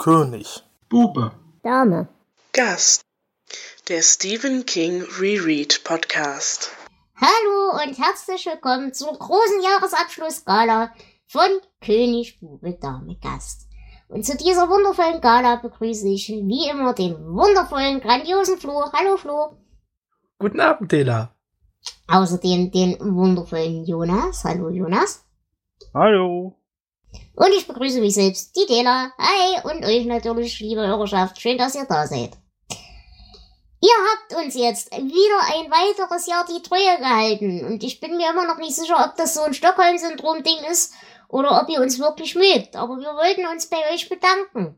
König. Bube. Dame. Gast. Der Stephen King Reread Podcast. Hallo und herzlich willkommen zur großen Jahresabschlussgala von König, Bube, Dame, Gast. Und zu dieser wundervollen Gala begrüße ich wie immer den wundervollen, grandiosen Flo. Hallo Flo. Guten Abend, Dela. Außerdem den wundervollen Jonas. Hallo Jonas. Hallo. Und ich begrüße mich selbst, die Dela. Hi und euch natürlich, liebe Hörerschaft. Schön, dass ihr da seid. Ihr habt uns jetzt wieder ein weiteres Jahr die Treue gehalten und ich bin mir immer noch nicht sicher, ob das so ein Stockholm-Syndrom-Ding ist oder ob ihr uns wirklich mögt. Aber wir wollten uns bei euch bedanken.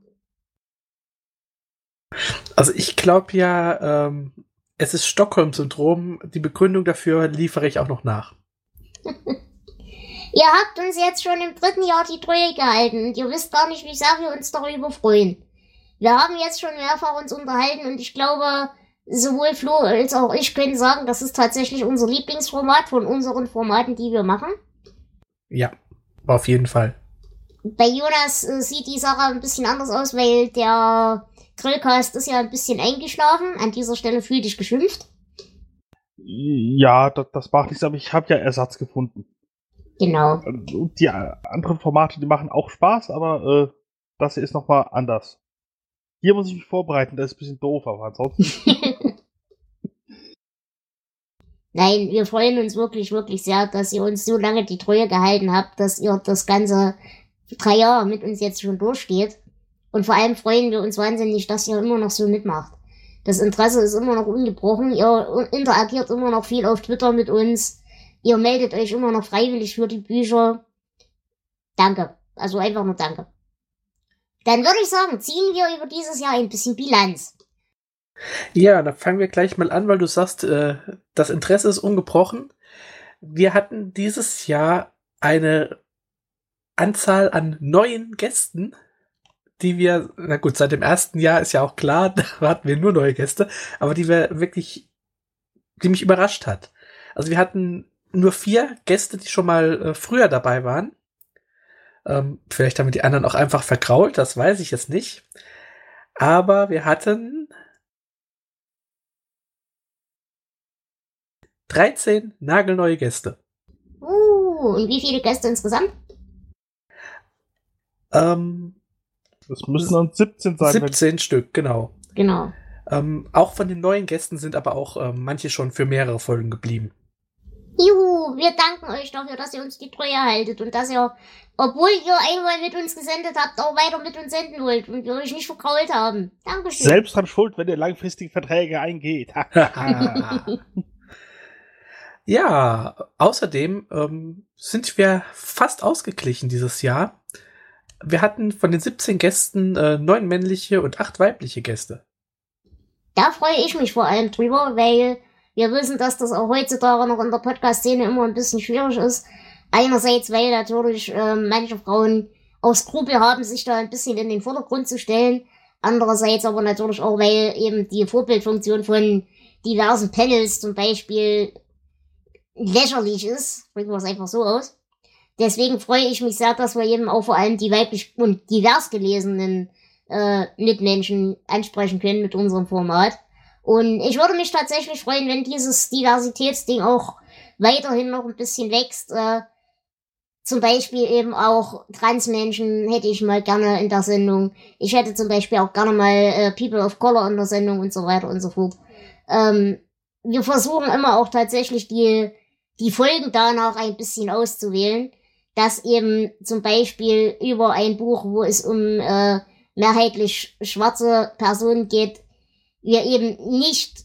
Also ich glaube ja, ähm, es ist Stockholm-Syndrom. Die Begründung dafür liefere ich auch noch nach. ihr habt uns jetzt schon im dritten Jahr die Treue gehalten und ihr wisst gar nicht, wie sehr wir uns darüber freuen. Wir haben jetzt schon mehrfach uns unterhalten und ich glaube, sowohl Flo als auch ich können sagen, das ist tatsächlich unser Lieblingsformat von unseren Formaten, die wir machen. Ja, auf jeden Fall. Bei Jonas äh, sieht die Sache ein bisschen anders aus, weil der Grillcast ist ja ein bisschen eingeschlafen. An dieser Stelle fühl dich geschimpft. Ja, das, das macht nichts, aber ich habe ja Ersatz gefunden. Genau. Und die anderen Formate, die machen auch Spaß, aber äh, das hier ist nochmal anders. Hier muss ich mich vorbereiten, das ist ein bisschen doof, aber ansonsten. Nein, wir freuen uns wirklich, wirklich sehr, dass ihr uns so lange die Treue gehalten habt, dass ihr das ganze drei Jahre mit uns jetzt schon durchgeht. Und vor allem freuen wir uns wahnsinnig, dass ihr immer noch so mitmacht. Das Interesse ist immer noch ungebrochen. Ihr interagiert immer noch viel auf Twitter mit uns. Ihr meldet euch immer noch freiwillig für die Bücher. Danke. Also einfach nur danke. Dann würde ich sagen, ziehen wir über dieses Jahr ein bisschen Bilanz. Ja, dann fangen wir gleich mal an, weil du sagst, äh, das Interesse ist ungebrochen. Wir hatten dieses Jahr eine Anzahl an neuen Gästen, die wir, na gut, seit dem ersten Jahr ist ja auch klar, da hatten wir nur neue Gäste, aber die wir wirklich, die mich überrascht hat. Also wir hatten nur vier Gäste, die schon mal äh, früher dabei waren. Ähm, vielleicht haben wir die anderen auch einfach vergrault, das weiß ich jetzt nicht. Aber wir hatten 13 nagelneue Gäste. Uh, und wie viele Gäste insgesamt? Ähm, das müssen dann 17 sein. 17 Stück, genau. Genau. Ähm, auch von den neuen Gästen sind aber auch ähm, manche schon für mehrere Folgen geblieben. Juhu, wir danken euch dafür, dass ihr uns die Treue haltet und dass ihr, obwohl ihr einmal mit uns gesendet habt, auch weiter mit uns senden wollt und wir euch nicht verkrault haben. Dankeschön. Selbst dran schuld, wenn ihr langfristige Verträge eingeht. ja, außerdem ähm, sind wir fast ausgeglichen dieses Jahr. Wir hatten von den 17 Gästen äh, neun männliche und acht weibliche Gäste. Da freue ich mich vor allem drüber, weil wir wissen, dass das auch heutzutage noch in der Podcast-Szene immer ein bisschen schwierig ist. Einerseits, weil natürlich äh, manche Frauen auch Skrupel haben, sich da ein bisschen in den Vordergrund zu stellen. Andererseits aber natürlich auch, weil eben die Vorbildfunktion von diversen Panels zum Beispiel lächerlich ist. Drücken wir es einfach so aus. Deswegen freue ich mich sehr, dass wir eben auch vor allem die weiblich und divers gelesenen äh, Mitmenschen ansprechen können mit unserem Format. Und ich würde mich tatsächlich freuen, wenn dieses Diversitätsding auch weiterhin noch ein bisschen wächst. Äh, zum Beispiel eben auch Transmenschen hätte ich mal gerne in der Sendung. Ich hätte zum Beispiel auch gerne mal äh, People of Color in der Sendung und so weiter und so fort. Ähm, wir versuchen immer auch tatsächlich die, die Folgen danach ein bisschen auszuwählen, dass eben zum Beispiel über ein Buch, wo es um äh, mehrheitlich schwarze Personen geht, wir eben nicht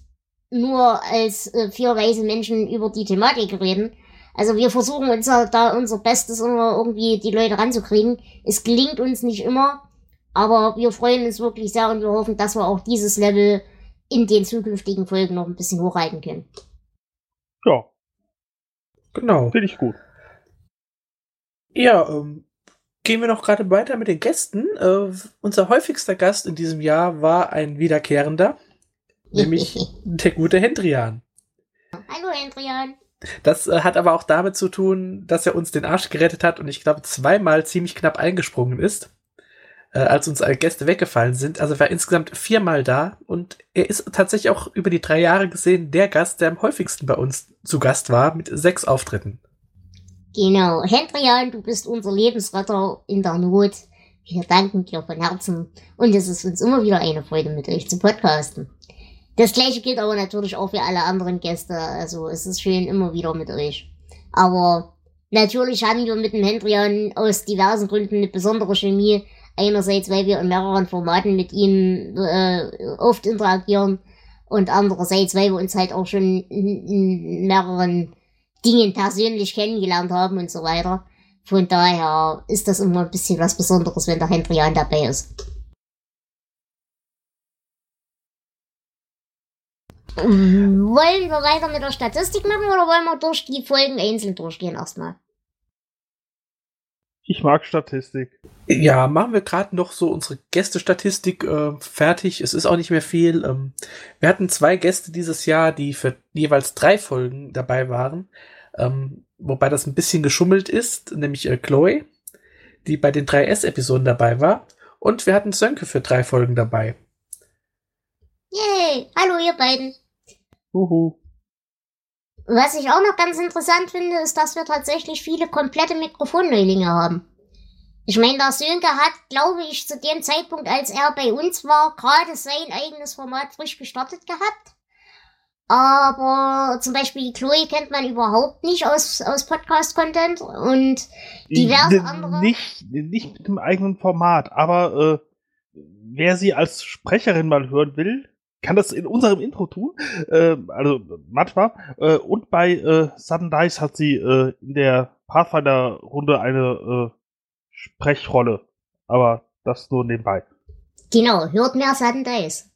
nur als äh, vier weise Menschen über die Thematik reden. Also wir versuchen uns da unser Bestes immer irgendwie die Leute ranzukriegen. Es gelingt uns nicht immer, aber wir freuen uns wirklich sehr und wir hoffen, dass wir auch dieses Level in den zukünftigen Folgen noch ein bisschen hochhalten können. Ja. Genau. Finde ich gut. Ja, ähm, gehen wir noch gerade weiter mit den Gästen. Äh, unser häufigster Gast in diesem Jahr war ein Wiederkehrender nämlich der gute Hendrian. Hallo Hendrian. Das äh, hat aber auch damit zu tun, dass er uns den Arsch gerettet hat und ich glaube zweimal ziemlich knapp eingesprungen ist. äh, als uns alle Gäste weggefallen sind. Also er war insgesamt viermal da und er ist tatsächlich auch über die drei Jahre gesehen der Gast, der am häufigsten bei uns zu Gast war, mit sechs Auftritten. Genau. Hendrian, du bist unser Lebensretter in der Not. Wir danken dir von Herzen. Und es ist uns immer wieder eine Freude, mit euch zu podcasten. Das gleiche gilt aber natürlich auch für alle anderen Gäste. Also es ist schön immer wieder mit euch. Aber natürlich haben wir mit dem Hendrian aus diversen Gründen eine besondere Chemie. Einerseits, weil wir in mehreren Formaten mit ihm äh, oft interagieren und andererseits, weil wir uns halt auch schon in, mehreren Dingen persönlich kennengelernt haben und so weiter. Von daher ist das immer ein bisschen was Besonderes, wenn der Hendrian dabei ist. Wollen wir weiter mit der Statistik machen oder wollen wir durch die Folgen einzeln durchgehen erstmal? Ich mag Statistik. Ja, machen wir gerade noch so unsere Gästestatistik äh, fertig. Es ist auch nicht mehr viel. Ähm, wir hatten zwei Gäste dieses Jahr, die für jeweils drei Folgen dabei waren. Ähm, wobei das ein bisschen geschummelt ist, nämlich äh, Chloe, die bei den 3S-Episoden dabei war. Und wir hatten Sönke für drei Folgen dabei. Yay! Hallo, ihr beiden. Uhu. Was ich auch noch ganz interessant finde, ist, dass wir tatsächlich viele komplette Mikrofonneulinge haben. Ich meine, der Sönke hat, glaube ich, zu dem Zeitpunkt, als er bei uns war, gerade sein eigenes Format frisch gestartet gehabt. Aber zum Beispiel die Chloe kennt man überhaupt nicht aus, aus Podcast-Content und diverse andere. Nicht, nicht mit dem eigenen Format, aber äh, wer sie als Sprecherin mal hören will, kann das in unserem Intro tun. Äh, also manchmal. Äh, und bei äh, Sudden Dice hat sie äh, in der Pathfinder-Runde eine äh, Sprechrolle. Aber das nur nebenbei. Genau, hört mehr Sudden Dice.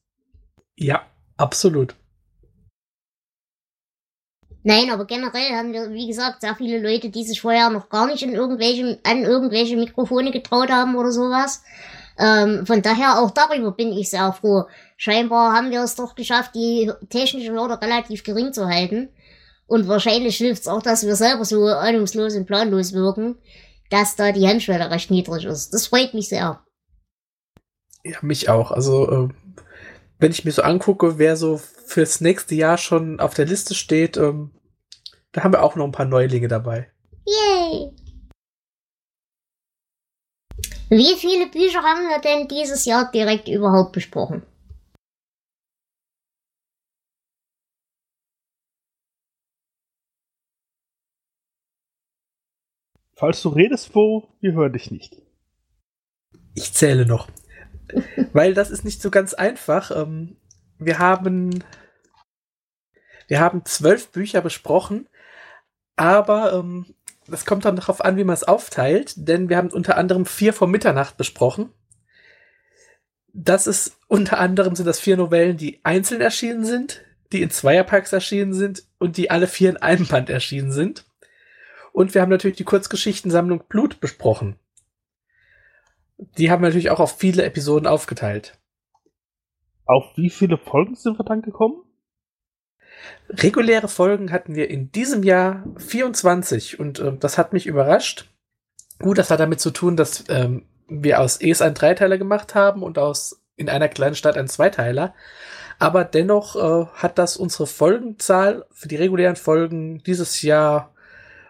Ja, absolut. Nein, aber generell haben wir, wie gesagt, sehr viele Leute, die sich vorher noch gar nicht in irgendwelche, an irgendwelche Mikrofone getraut haben oder sowas. Ähm, von daher auch darüber bin ich sehr froh. Scheinbar haben wir es doch geschafft, die technische Hürde relativ gering zu halten. Und wahrscheinlich hilft es auch, dass wir selber so ahnungslos und planlos wirken, dass da die Hemmschwelle recht niedrig ist. Das freut mich sehr. Ja, mich auch. Also, äh, wenn ich mir so angucke, wer so fürs nächste Jahr schon auf der Liste steht, ähm, da haben wir auch noch ein paar Neulinge dabei. Yay! Wie viele Bücher haben wir denn dieses Jahr direkt überhaupt besprochen? Falls du redest, Flo, wir hören dich nicht. Ich zähle noch. Weil das ist nicht so ganz einfach. Ähm, wir haben. Wir haben zwölf Bücher besprochen, aber ähm, das kommt dann darauf an, wie man es aufteilt, denn wir haben unter anderem vier vor Mitternacht besprochen. Das ist unter anderem sind das vier Novellen, die einzeln erschienen sind, die in Zweierpacks erschienen sind und die alle vier in einem Band erschienen sind. Und wir haben natürlich die Kurzgeschichtensammlung Blut besprochen. Die haben wir natürlich auch auf viele Episoden aufgeteilt. Auf wie viele Folgen sind wir dann gekommen? Reguläre Folgen hatten wir in diesem Jahr 24 und äh, das hat mich überrascht. Gut, das hat damit zu tun, dass ähm, wir aus Es einen Dreiteiler gemacht haben und aus In einer kleinen Stadt einen Zweiteiler. Aber dennoch äh, hat das unsere Folgenzahl für die regulären Folgen dieses Jahr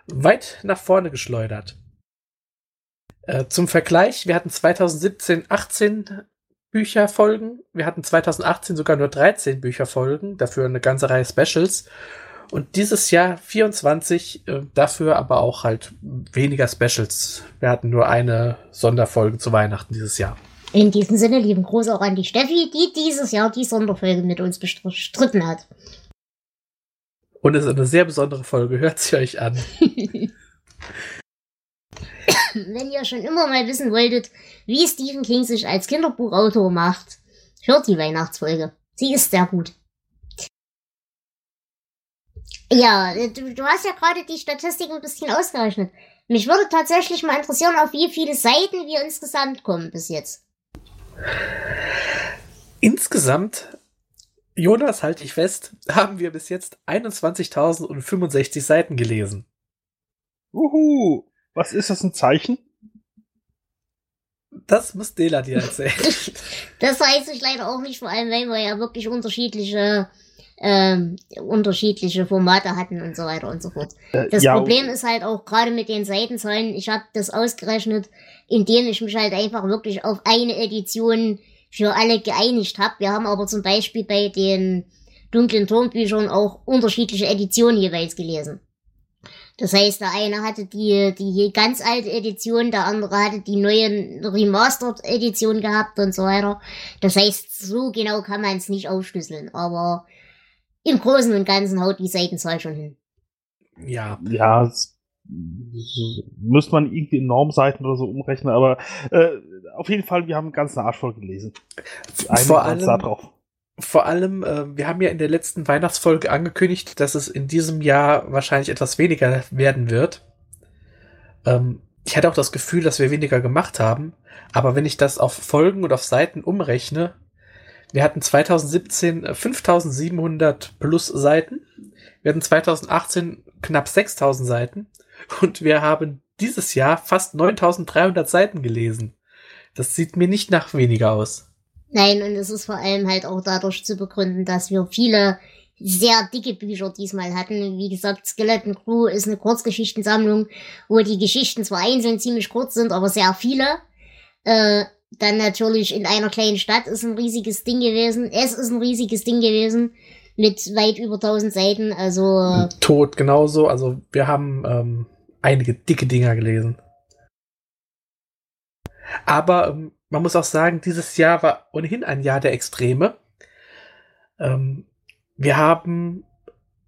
weit nach vorne geschleudert. Äh, zum Vergleich, wir hatten 2017 18 Bücherfolgen, wir hatten 2018 sogar nur 13 Bücherfolgen, dafür eine ganze Reihe Specials. Und dieses Jahr 24, äh, dafür aber auch halt weniger Specials. Wir hatten nur eine Sonderfolge zu Weihnachten dieses Jahr. In diesem Sinne, lieben Gruß auch an die Steffi, die dieses Jahr die Sonderfolge mit uns bestritten hat. Und es ist eine sehr besondere Folge, hört sie euch an. Wenn ihr schon immer mal wissen wolltet, wie Stephen King sich als Kinderbuchautor macht, hört die Weihnachtsfolge. Sie ist sehr gut. Ja, du, du hast ja gerade die Statistik ein bisschen ausgerechnet. Mich würde tatsächlich mal interessieren, auf wie viele Seiten wir insgesamt kommen bis jetzt. Insgesamt, Jonas, halte ich fest, haben wir bis jetzt 21.065 Seiten gelesen. Uhu. Was ist das ein Zeichen? Das muss Dela dir erzählen. Das weiß ich leider auch nicht, vor allem weil wir ja wirklich unterschiedliche ähm, unterschiedliche Formate hatten und so weiter und so fort. Äh, Das ja, Problem ist halt auch gerade mit den Seitenzahlen, ich habe das ausgerechnet, indem ich mich halt einfach wirklich auf eine Edition für alle geeinigt habe. Wir haben aber zum Beispiel bei den dunklen Turmbüchern auch unterschiedliche Editionen jeweils gelesen. Das heißt, der eine hatte die, die ganz alte Edition, der andere hatte die neue Remastered-Edition gehabt und so weiter. Das heißt, so genau kann man es nicht aufschlüsseln, aber im Großen und Ganzen haut die Seitenzahl schon hin. Ja, Ja, das müsste man irgendwie in Normseiten oder so umrechnen, aber äh, auf jeden Fall, wir haben einen ganzen Arsch voll gelesen. Vor uns da allem, drauf. Vor allem, äh, wir haben ja in der letzten Weihnachtsfolge angekündigt, dass es in diesem Jahr wahrscheinlich etwas weniger werden wird. Ähm, ich hatte auch das Gefühl, dass wir weniger gemacht haben, aber wenn ich das auf Folgen und auf Seiten umrechne, wir hatten 2017 äh, 5700 plus Seiten, wir hatten 2018 knapp 6000 Seiten und wir haben dieses Jahr fast 9300 Seiten gelesen. Das sieht mir nicht nach weniger aus. Nein, und es ist vor allem halt auch dadurch zu begründen, dass wir viele sehr dicke Bücher diesmal hatten. Wie gesagt, Skeleton Crew ist eine Kurzgeschichtensammlung, wo die Geschichten zwar einzeln ziemlich kurz sind, aber sehr viele. Äh, dann natürlich in einer kleinen Stadt ist ein riesiges Ding gewesen. Es ist ein riesiges Ding gewesen mit weit über 1000 Seiten. Also Tod genauso. Also wir haben ähm, einige dicke Dinger gelesen. Aber ähm, man muss auch sagen, dieses Jahr war ohnehin ein Jahr der Extreme. Ähm, wir haben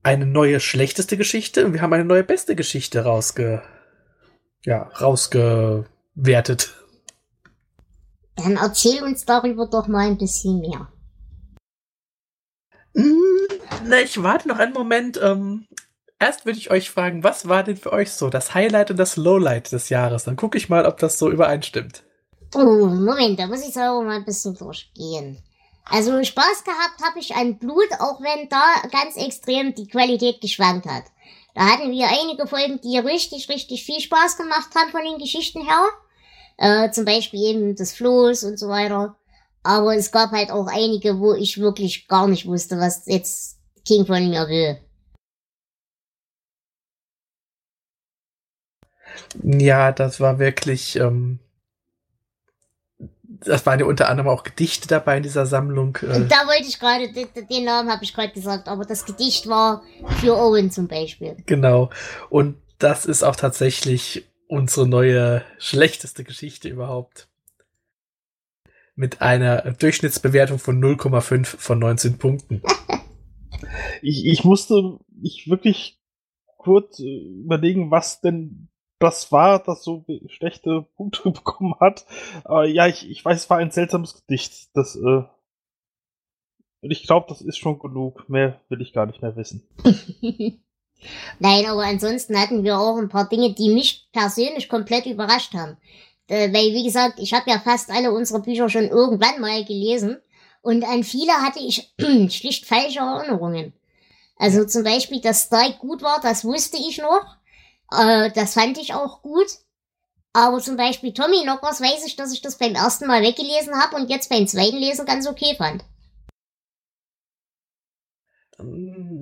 eine neue schlechteste Geschichte und wir haben eine neue beste Geschichte rausge ja, rausgewertet. dann erzähl uns darüber doch mal ein bisschen mehr. Mm, Na, ich warte noch einen Moment. Ähm, erst würde ich euch fragen, was war denn für euch so das Highlight und das Lowlight des Jahres? Dann gucke ich mal, ob das so übereinstimmt. Oh, Moment, da muss ich selber mal ein bisschen durchgehen. Also Spaß gehabt habe ich an Blut, auch wenn da ganz extrem die Qualität geschwankt hat. Da hatten wir einige Folgen, die richtig, richtig viel Spaß gemacht haben von den Geschichten her. Äh, zum Beispiel eben des Flohs und so weiter. Aber es gab halt auch einige, wo ich wirklich gar nicht wusste, was jetzt King von mir will. Ja, das war wirklich. Ähm, das waren ja unter anderem auch Gedichte dabei in dieser Sammlung. Äh, Und da wollte ich gerade, den, Namen habe ich gerade gesagt, aber das Gedicht war für Owen zum Beispiel. genau. Und das ist auch tatsächlich unsere neue schlechteste Geschichte überhaupt. Mit einer Durchschnittsbewertung von 0,5 von 19 Punkten. Ich, ich musste mich wirklich kurz äh, überlegen, was denn das war, das so schlechte Punkte bekommen hat. Aber ja, ich, ich weiß, es war ein seltsames Gedicht. Das, äh, und ich glaube, das ist schon genug. Mehr will ich gar nicht mehr wissen. Nein, aber ansonsten hatten wir auch ein paar Dinge, die mich persönlich komplett überrascht haben. Äh, weil, wie gesagt, ich habe ja fast alle unsere Bücher schon irgendwann mal gelesen und an viele hatte ich schlicht falsche Erinnerungen. Also zum Beispiel, dass Strike gut war, das wusste ich noch. Äh, das fand ich auch gut. Aber zum Beispiel Tommy Knockers weiß ich, dass ich das beim ersten Mal weggelesen habe und jetzt beim zweiten Lesen ganz okay fand.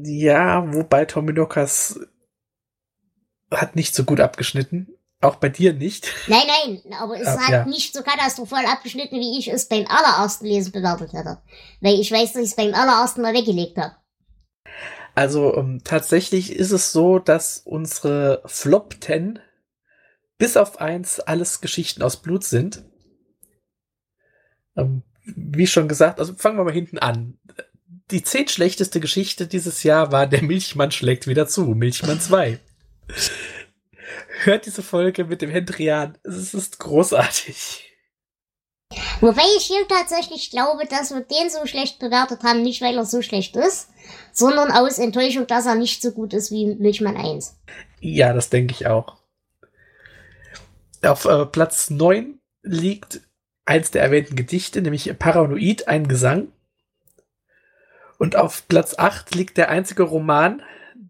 Ja, wobei Tommy Knockers hat nicht so gut abgeschnitten. Auch bei dir nicht. Nein, nein, aber es Ah, hat ja. nicht so katastrophal abgeschnitten, wie ich es beim allerersten Lesen bewertet hätte. Weil ich weiß, dass ich es beim allerersten Mal weggelegt habe. Also ähm, tatsächlich ist es so, dass unsere Flop 10 bis auf eins alles Geschichten aus Blut sind. Ähm, wie schon gesagt, also fangen wir mal hinten an. Die zehn schlechteste Geschichte dieses Jahr war Der Milchmann schlägt wieder zu, Milchmann 2. Hört diese Folge mit dem Hendrian. Es ist großartig. Wobei ich hier tatsächlich glaube, dass wir den so schlecht bewertet haben, nicht weil er so schlecht ist, sondern aus Enttäuschung, dass er nicht so gut ist wie Milchmann 1. Ja, das denke ich auch. Auf äh, Platz 9 liegt eins der erwähnten Gedichte, nämlich Paranoid, ein Gesang. Und auf Platz 8 liegt der einzige Roman,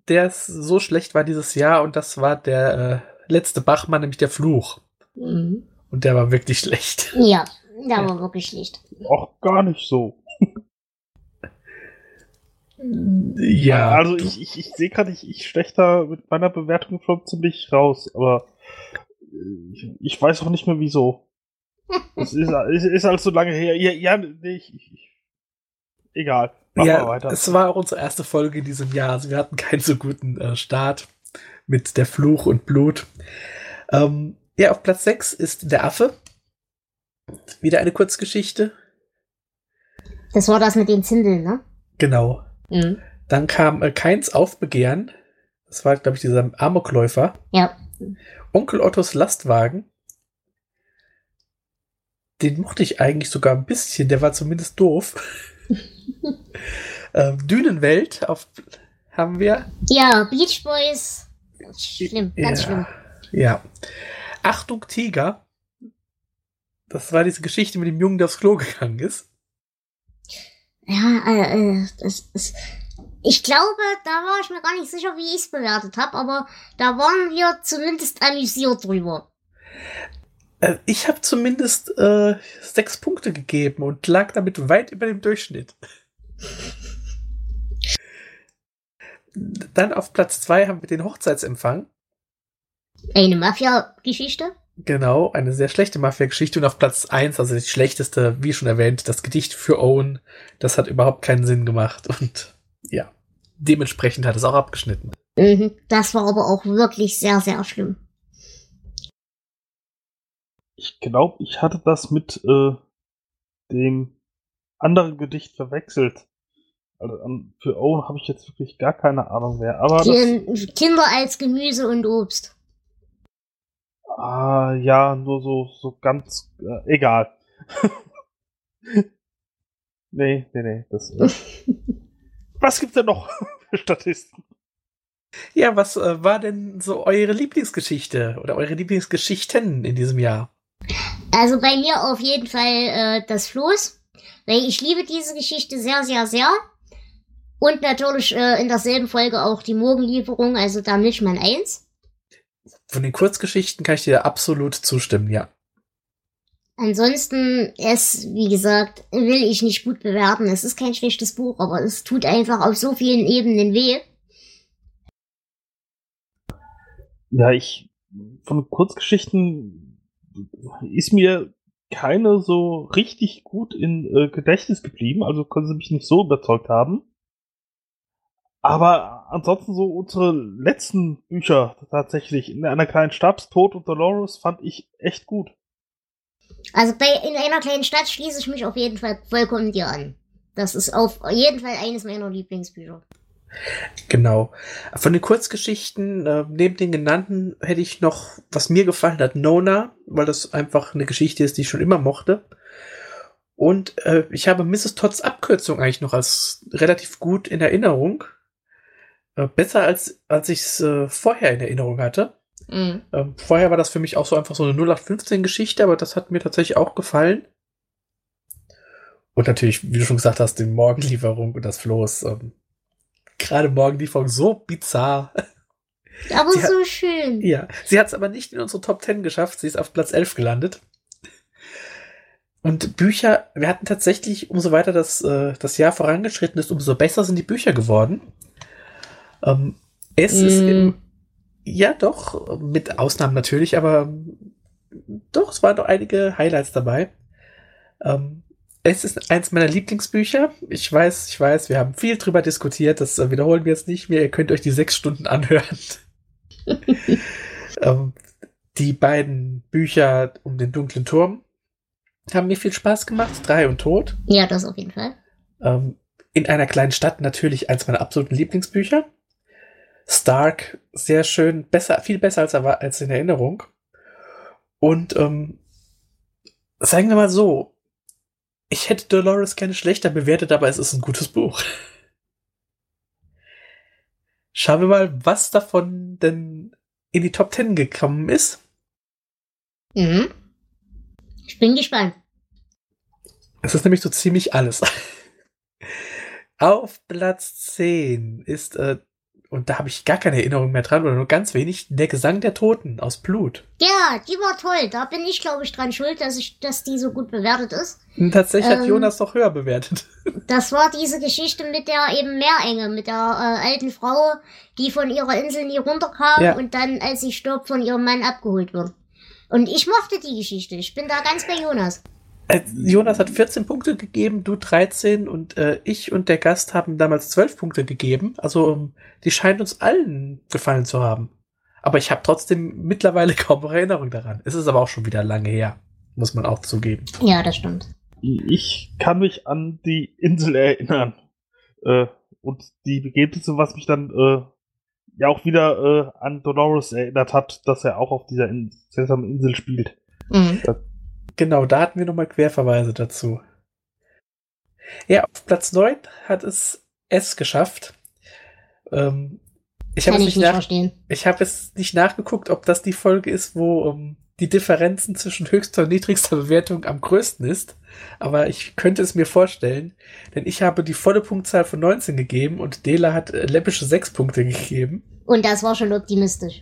der so schlecht war dieses Jahr, und das war der äh, letzte Bachmann, nämlich der Fluch. Mhm. Und der war wirklich schlecht. Ja, der war wirklich schlecht. Auch gar nicht so. Ja. Also ich, ich, ich sehe gerade, ich, ich steche da mit meiner Bewertung schon ziemlich raus, aber äh, ich, ich weiß auch nicht mehr wieso. Es ist, es ist alles so lange her. Ja, ja nee, ich, ich, egal. Mach mal ja, weiter. es war auch unsere erste Folge in diesem Jahr. Also wir hatten keinen so guten äh, Start mit der Fluch und Blut. Ähm, ja, auf Platz 6 ist der Affe. Wieder eine Kurzgeschichte. Das war das mit den Zindeln, ne? Genau. Mhm. Dann kam äh, Keins Aufbegehren. Das war, glaube ich, dieser Amokläufer. Ja. Onkel Ottos Lastwagen. Den mochte ich eigentlich sogar ein bisschen. Der war zumindest doof. ähm, Dünenwelt auf, haben wir. Ja, Beach Boys. Schlimm, ganz ja. schlimm. Ja. Achtung, Tiger. Das war diese Geschichte mit dem Jungen, der aufs Klo gegangen ist. Ja, äh, äh, das ist. Ich glaube, da war ich mir gar nicht sicher, wie ich es bewertet habe, aber da waren wir zumindest amüsiert drüber. Äh, Ich habe zumindest äh, sechs Punkte gegeben und lag damit weit über dem Durchschnitt. Dann auf Platz zwei haben wir den Hochzeitsempfang. Eine Mafia-Geschichte? Genau, eine sehr schlechte Mafia-Geschichte. Und auf Platz eins, also die schlechteste, wie schon erwähnt, das Gedicht für Owen. Das hat überhaupt keinen Sinn gemacht. Und ja, dementsprechend hat es auch abgeschnitten. Mhm. Das war aber auch wirklich sehr, sehr schlimm. Ich glaube, ich hatte das mit äh, dem anderen Gedicht verwechselt. Also für Owen habe ich jetzt wirklich gar keine Ahnung mehr. Aber Kinder als Gemüse und Obst. Ah, ja, nur so so ganz äh, egal. nee, nee, nee. Das, äh, was gibt's denn noch für Statisten? Ja, was äh, war denn so eure Lieblingsgeschichte oder eure Lieblingsgeschichten in diesem Jahr? Also bei mir auf jeden Fall äh, das Floß, weil ich liebe diese Geschichte sehr, sehr, sehr. Und natürlich äh, in derselben Folge auch die Morgenlieferung, also da Milchmann 1. Von den Kurzgeschichten kann ich dir absolut zustimmen, ja. Ansonsten, es, wie gesagt, will ich nicht gut bewerten. Es ist kein schlechtes Buch, aber es tut einfach auf so vielen Ebenen weh. Ja, ich von Kurzgeschichten ist mir keine so richtig gut in äh, Gedächtnis geblieben, also können sie mich nicht so überzeugt haben. Aber ansonsten so unsere letzten Bücher tatsächlich in einer kleinen Stadt, Tod und Dolores, fand ich echt gut. Also bei in einer kleinen Stadt schließe ich mich auf jeden Fall vollkommen dir an. Das ist auf jeden Fall eines meiner Lieblingsbücher. Genau. Von den Kurzgeschichten, äh, neben den genannten, hätte ich noch, was mir gefallen hat, Nona, weil das einfach eine Geschichte ist, die ich schon immer mochte. Und äh, ich habe Mrs. Todds Abkürzung eigentlich noch als relativ gut in Erinnerung. Äh, besser als, als ich es äh, vorher in Erinnerung hatte. Mhm. Ähm, vorher war das für mich auch so einfach so eine 0815-Geschichte, aber das hat mir tatsächlich auch gefallen. Und natürlich, wie du schon gesagt hast, die Morgenlieferung und das Floß. Ähm, Gerade Morgenlieferung so bizarr. Aber Sie hat- so schön. Ja, sie hat es aber nicht in unsere Top 10 geschafft. Sie ist auf Platz 11 gelandet. Und Bücher, wir hatten tatsächlich, umso weiter das, äh, das Jahr vorangeschritten ist, umso besser sind die Bücher geworden. Ähm, es ist Mm. im, ja doch, mit Ausnahmen natürlich, aber doch, es waren doch einige Highlights dabei. Ähm, es ist eins meiner Lieblingsbücher. Ich weiß, ich weiß, wir haben viel drüber diskutiert. Das äh, wiederholen wir jetzt nicht mehr. Ihr könnt euch die sechs Stunden anhören. ähm, die beiden Bücher um den dunklen Turm haben mir viel Spaß gemacht. Drei und Tod. Ja, das auf jeden Fall. Ähm, in einer kleinen Stadt natürlich eins meiner absoluten Lieblingsbücher. Stark, sehr schön, besser, viel besser als, als in Erinnerung. Und ähm, sagen wir mal so, ich hätte Dolores gerne schlechter bewertet, aber es ist ein gutes Buch. Schauen wir mal, was davon denn in die Top 10 gekommen ist. Mhm. Ich bin gespannt. Es ist nämlich so ziemlich alles. Auf Platz 10 ist äh, und da habe ich gar keine Erinnerung mehr dran oder nur ganz wenig, der Gesang der Toten aus Blut. Ja, die war toll. Da bin ich, glaube ich, dran schuld, dass, ich, dass die so gut bewertet ist. Und tatsächlich hat Ähm. Jonas doch höher bewertet. Das war diese Geschichte mit der eben Meerenge, mit der äh, alten Frau, die von ihrer Insel nie runterkam Ja. und dann, als sie stirbt, von ihrem Mann abgeholt wird. Und ich mochte die Geschichte. Ich bin da ganz bei Jonas. Äh, Jonas hat 14 Punkte gegeben, du 13 und äh, ich und der Gast haben damals 12 Punkte gegeben. Also ähm, die scheint uns allen gefallen zu haben. Aber ich habe trotzdem mittlerweile kaum noch Erinnerung daran. Es ist aber auch schon wieder lange her, muss man auch zugeben. Ja, das stimmt. Ich kann mich an die Insel erinnern. Äh, und die Begebnisse, was mich dann äh, ja auch wieder äh, an Dolores erinnert hat, dass er auch auf dieser in seltsamen Insel spielt. Mhm. Genau, da hatten wir nochmal Querverweise dazu. Ja, auf Platz 9 hat es S geschafft. Ähm, ich habe nicht nicht nach, verstehen. Ich habe es nicht nachgeguckt, ob das die Folge ist, wo um, die Differenzen zwischen höchster und niedrigster Bewertung am größten ist. Aber ich könnte es mir vorstellen, denn ich habe die volle Punktzahl von 19 gegeben und Dela hat äh, läppische 6 Punkte gegeben. Und das war schon optimistisch.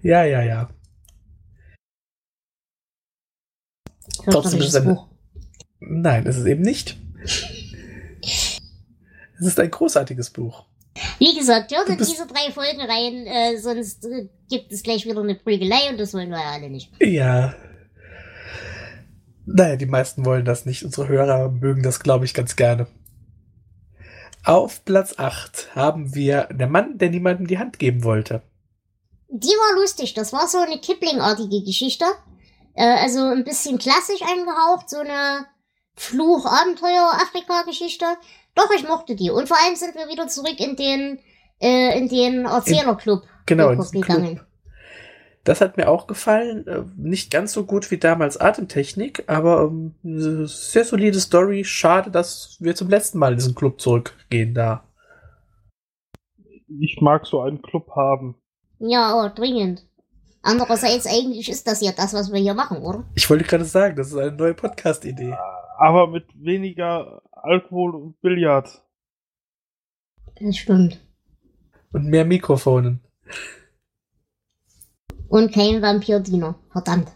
Ja, ja, ja. Trotzdem ist es eine- Buch. Nein, ist es eben nicht. Es ist ein großartiges Buch. Wie gesagt, hört in diese drei Folgen rein, äh, sonst äh, gibt es gleich wieder eine Prügelei und das wollen wir ja alle nicht. Ja. Naja, die meisten wollen das nicht. Unsere Hörer mögen das, glaube ich, ganz gerne. Auf Platz 8 haben wir Der Mann, der niemandem die Hand geben wollte. Die war lustig, das war so eine Kipling-artige Geschichte. Äh, also ein bisschen klassisch angehaucht, so eine Fluch-Abenteuer-Afrika-Geschichte. Doch, ich mochte die. Und vor allem sind wir wieder zurück in den, äh, in den Erzählerclub Genau, in Club diesem Club. Das hat mir auch gefallen. Äh, Nicht ganz so gut wie damals Atemtechnik, aber ähm, eine sehr solide Story. Schade, dass wir zum letzten Mal in diesen Club zurückgehen da. Ich mag so einen Club haben. Ja, oh, dringend. Andererseits, eigentlich ist das ja das, was wir hier machen, oder? Ich wollte gerade sagen, das ist eine neue Podcast-Idee. Aber mit weniger Alkohol und Billard. Das stimmt. Und mehr Mikrofonen. Und kein Vampir-Diener. Verdammt.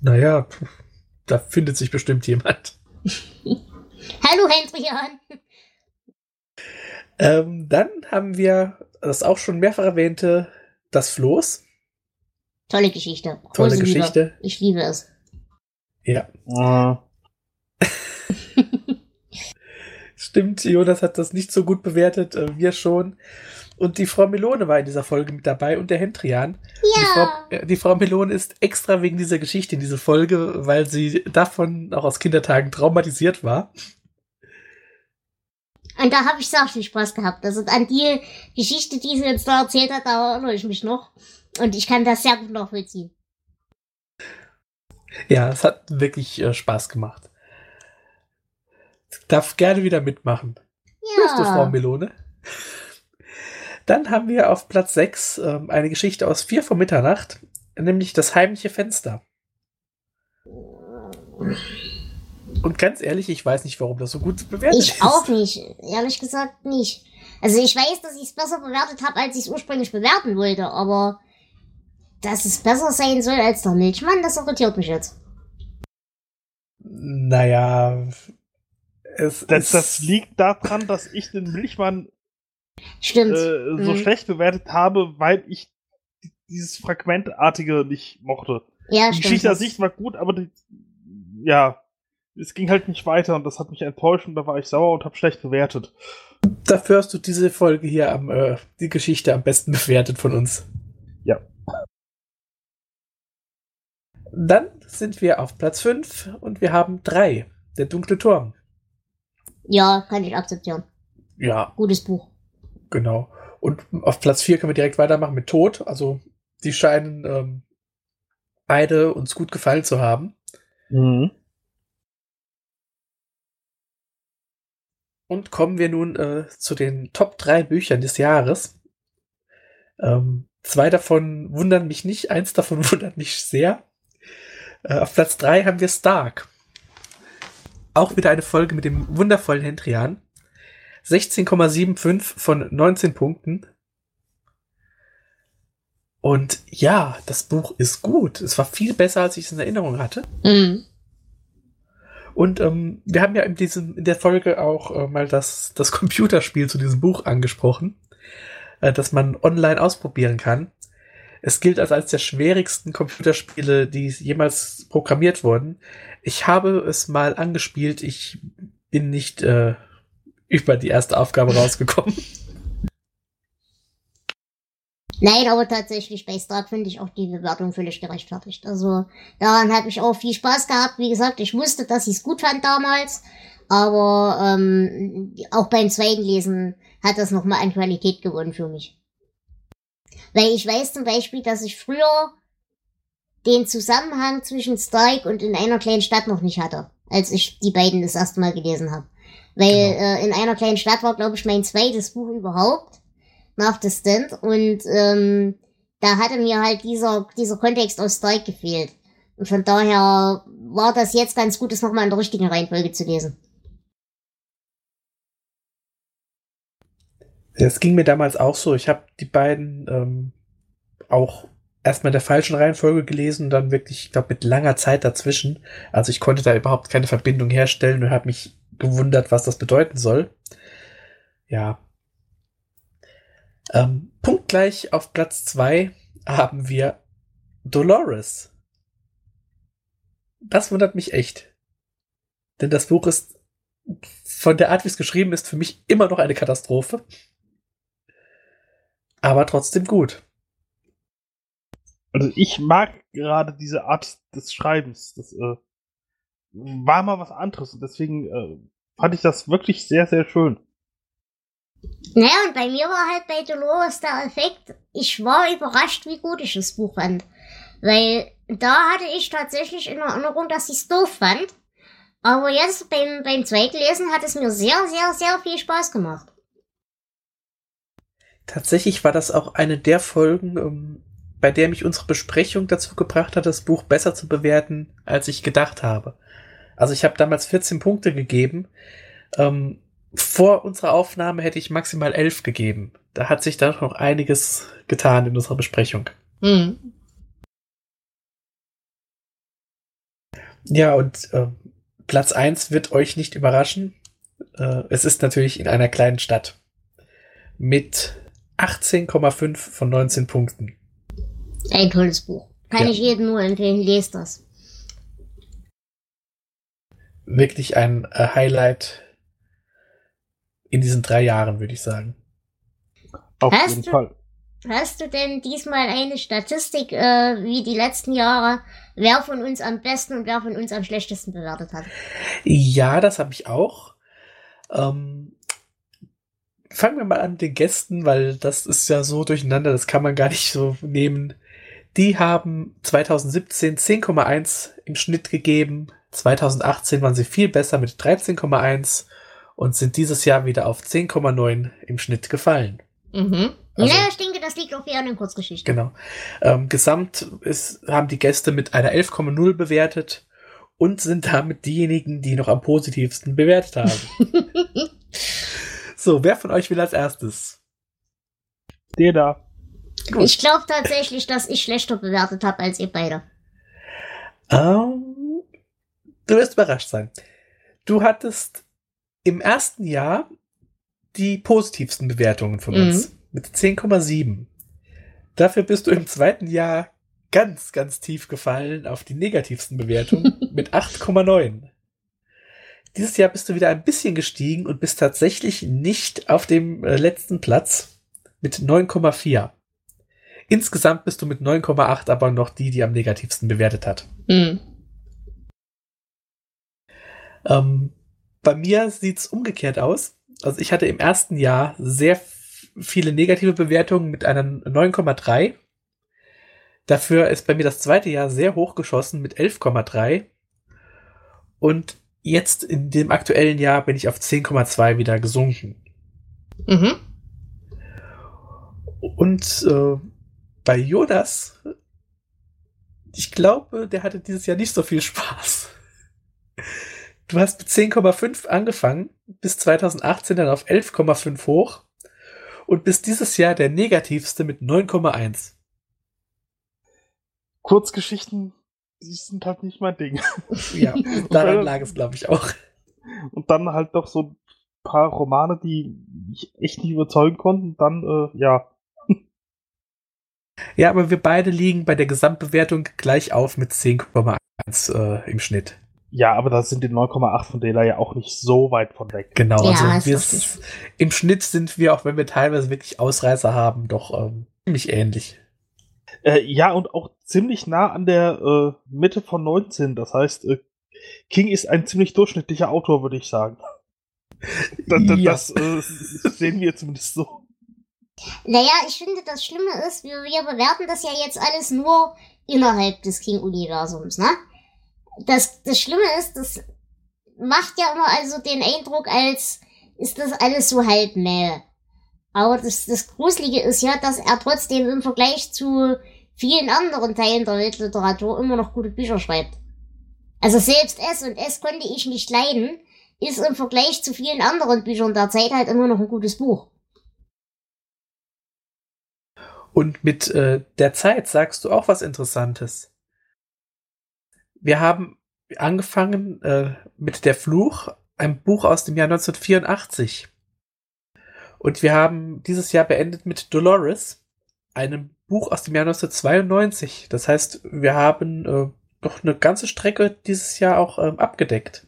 Naja, da findet sich bestimmt jemand. Hallo, Hendrian. Ähm, dann haben wir das auch schon mehrfach erwähnte Das Floß. Tolle Geschichte. Tolle Liebe. Geschichte. Ich liebe es. Ja, stimmt. Jonas hat das nicht so gut bewertet, äh, wir schon. Und die Frau Melone war in dieser Folge mit dabei und der Hendrian. Die, Frau, Ja. äh, die Frau Melone ist extra wegen dieser Geschichte in diese Folge, weil sie davon auch aus Kindertagen traumatisiert war. Und da habe ich sehr viel Spaß gehabt. Also an die Geschichte, die sie jetzt da erzählt hat, da erinnere ich mich noch. Und ich kann das sehr gut nachvollziehen. Ja, es hat wirklich äh, Spaß gemacht. Darf gerne wieder mitmachen. Grüß du, Frau Ja. Melone. Dann haben wir auf Platz 6 ähm, eine Geschichte aus vier vor Mitternacht, nämlich das heimliche Fenster. Und ganz ehrlich, ich weiß nicht, warum das so gut bewertet Ich ist. auch nicht. Ehrlich gesagt nicht. Also ich weiß, dass ich es besser bewertet habe, als ich es ursprünglich bewerten wollte, aber dass es besser sein soll als der Milchmann, das irritiert mich jetzt. Naja, es das, das liegt daran, dass ich den Milchmann Stimmt. äh, so Mhm. schlecht bewertet habe, weil ich dieses Fragmentartige nicht mochte. ja, Die stimmt. Geschichte an das- sich war gut, aber die, ja, es ging halt nicht weiter und das hat mich enttäuscht und da war ich sauer und habe schlecht bewertet. dafür hast du diese Folge hier am, äh, die Geschichte am besten bewertet von uns. Ja. Dann sind wir auf Platz 5 und wir haben drei. Der dunkle Turm. Ja, kann ich akzeptieren. Ja, Gutes Buch. genau. Und auf Platz 4 können wir direkt weitermachen mit Tod. Also, die scheinen ähm, beide uns gut gefallen zu haben. Mhm. Und kommen wir nun äh, zu den Top 3 Büchern des Jahres. Ähm, zwei davon wundern mich nicht, eins davon wundert mich sehr. Äh, auf Platz 3 haben wir Stark. Auch wieder eine Folge mit dem wundervollen Hendrian. 16,75 von 19 Punkten. Und ja, das Buch ist gut. Es war viel besser, als ich es in Erinnerung hatte. Mhm. Und ähm, wir haben ja in, diesem, in der Folge auch äh, mal das, das Computerspiel zu diesem Buch angesprochen, äh, das man online ausprobieren kann. Es gilt als eines der schwierigsten Computerspiele, die jemals programmiert wurden. Ich habe es mal angespielt. Ich bin nicht äh, über die erste Aufgabe rausgekommen. Nein, aber tatsächlich bei Stark finde ich auch die Bewertung völlig gerechtfertigt. Also daran habe ich auch viel Spaß gehabt. Wie gesagt, ich wusste, dass ich es gut fand damals, aber ähm, auch beim zweiten Lesen hat das nochmal an Qualität gewonnen für mich. Weil ich weiß zum Beispiel, dass ich früher den Zusammenhang zwischen Stark und in einer kleinen Stadt noch nicht hatte, als ich die beiden das erste Mal gelesen habe. Weil Genau. äh, in einer kleinen Stadt war, glaube ich, mein zweites Buch überhaupt nach The Stand und ähm, da hatte mir halt dieser, dieser Kontext aus Strike gefehlt. Und von daher war das jetzt ganz gut, es nochmal in der richtigen Reihenfolge zu lesen. Das ging mir damals auch so. Ich habe die beiden ähm, auch erstmal in der falschen Reihenfolge gelesen und dann wirklich, ich glaube, mit langer Zeit dazwischen. Also ich konnte da überhaupt keine Verbindung herstellen und habe mich gewundert, was das bedeuten soll. Ja. Ähm, punktgleich auf Platz zwei haben wir Dolores. Das wundert mich echt. Denn das Buch ist von der Art, wie es geschrieben ist, für mich immer noch eine Katastrophe. Aber trotzdem gut. Also ich mag gerade diese Art des Schreibens. Das äh, war mal was anderes und deswegen äh, fand ich das wirklich sehr, sehr schön. Naja, und bei mir war halt bei Dolores der Effekt, ich war überrascht, wie gut ich das Buch fand. Weil da hatte ich tatsächlich in Erinnerung, dass ich es doof fand. Aber jetzt beim, beim Zweitlesen hat es mir sehr, sehr, sehr viel Spaß gemacht. Tatsächlich war das auch eine der Folgen, ähm, bei der mich unsere Besprechung dazu gebracht hat, das Buch besser zu bewerten, als ich gedacht habe. Also ich habe damals 14 Punkte gegeben. Ähm, vor unserer Aufnahme hätte ich maximal 11 gegeben. Da hat sich da noch einiges getan in unserer Besprechung. Hm. Ja, und äh, Platz 1 wird euch nicht überraschen. Äh, es ist natürlich in einer kleinen Stadt. Mit 18,5 von 19 Punkten. Ein tolles Buch. Kann Ja. ich jedem nur empfehlen, lest das. Wirklich ein äh, Highlight in diesen drei Jahren, würde ich sagen. Auf Hast jeden du- Fall. Hast du denn diesmal eine Statistik, äh, wie die letzten Jahre, wer von uns am besten und wer von uns am schlechtesten bewertet hat? Ja, das habe ich auch. Ähm, fangen wir mal an mit den Gästen, weil das ist ja so durcheinander, das kann man gar nicht so nehmen. Die haben 2017 10,1 im Schnitt gegeben. 2018 waren sie viel besser mit 13,1 und sind dieses Jahr wieder auf 10,9 im Schnitt gefallen. Mhm. Also- naja, ich denke, das liegt auch eher an den Kurzgeschichten. Genau. Ähm, gesamt ist, haben die Gäste mit einer 11,0 bewertet und sind damit diejenigen, die noch am positivsten bewertet haben. so, wer von euch will als erstes? Der da. Gut. Ich glaube tatsächlich, dass ich schlechter bewertet habe als ihr beide. Ähm, du wirst überrascht sein. Du hattest im ersten Jahr die positivsten Bewertungen von uns mit 10,7. Dafür bist du im zweiten Jahr ganz, ganz tief gefallen auf die negativsten Bewertungen mit 8,9. Dieses Jahr bist du wieder ein bisschen gestiegen und bist tatsächlich nicht auf dem äh, letzten Platz mit 9,4. Insgesamt bist du mit 9,8 aber noch die, die am negativsten bewertet hat. Mhm. Ähm, bei mir sieht's umgekehrt aus. Also ich hatte im ersten Jahr sehr viele negative Bewertungen mit einer 9,3. Dafür ist bei mir das zweite Jahr sehr hoch geschossen mit 11,3. Und jetzt in dem aktuellen Jahr bin ich auf 10,2 wieder gesunken. Mhm. Und äh, bei Jonas, ich glaube, der hatte dieses Jahr nicht so viel Spaß. Du hast mit 10,5 angefangen, bis 2018 dann auf 11,5 hoch und bist dieses Jahr der negativste mit 9,1. Kurzgeschichten, die sind halt nicht mein Ding. Ja, daran lag es, glaube ich, auch. Und dann halt doch so ein paar Romane, die mich echt nicht überzeugen konnten. Dann, äh, ja. Ja, aber wir beide liegen bei der Gesamtbewertung gleich auf mit 10,1 äh, im Schnitt. Ja, aber da sind die 9,8 von Dela ja auch nicht so weit von weg. Genau, Ja, also ist im Schnitt sind wir, auch wenn wir teilweise wirklich Ausreißer haben, doch ähm, ziemlich ähnlich. Äh, ja, und auch ziemlich nah an der äh, Mitte von 19. Das heißt, äh, King ist ein ziemlich durchschnittlicher Autor, würde ich sagen. Da, da, Ja. Das äh, sehen wir zumindest so. Naja, ich finde, das Schlimme ist, wir, wir bewerten das ja jetzt alles nur innerhalb des King-Universums, ne? Das, das Schlimme ist, das macht ja immer also den Eindruck, als ist das alles so halb mäh. Aber das, das Gruselige ist ja, dass er trotzdem im Vergleich zu vielen anderen Teilen der Weltliteratur immer noch gute Bücher schreibt. Also selbst S und S konnte ich nicht leiden, ist im Vergleich zu vielen anderen Büchern der Zeit halt immer noch ein gutes Buch. Und mit äh, der Zeit sagst du auch was Interessantes. Wir haben angefangen äh, mit Der Fluch, ein Buch aus dem Jahr 1984. Und wir haben dieses Jahr beendet mit Dolores, einem Buch aus dem Jahr 1992. Das heißt, wir haben äh, doch eine ganze Strecke dieses Jahr auch ähm, abgedeckt.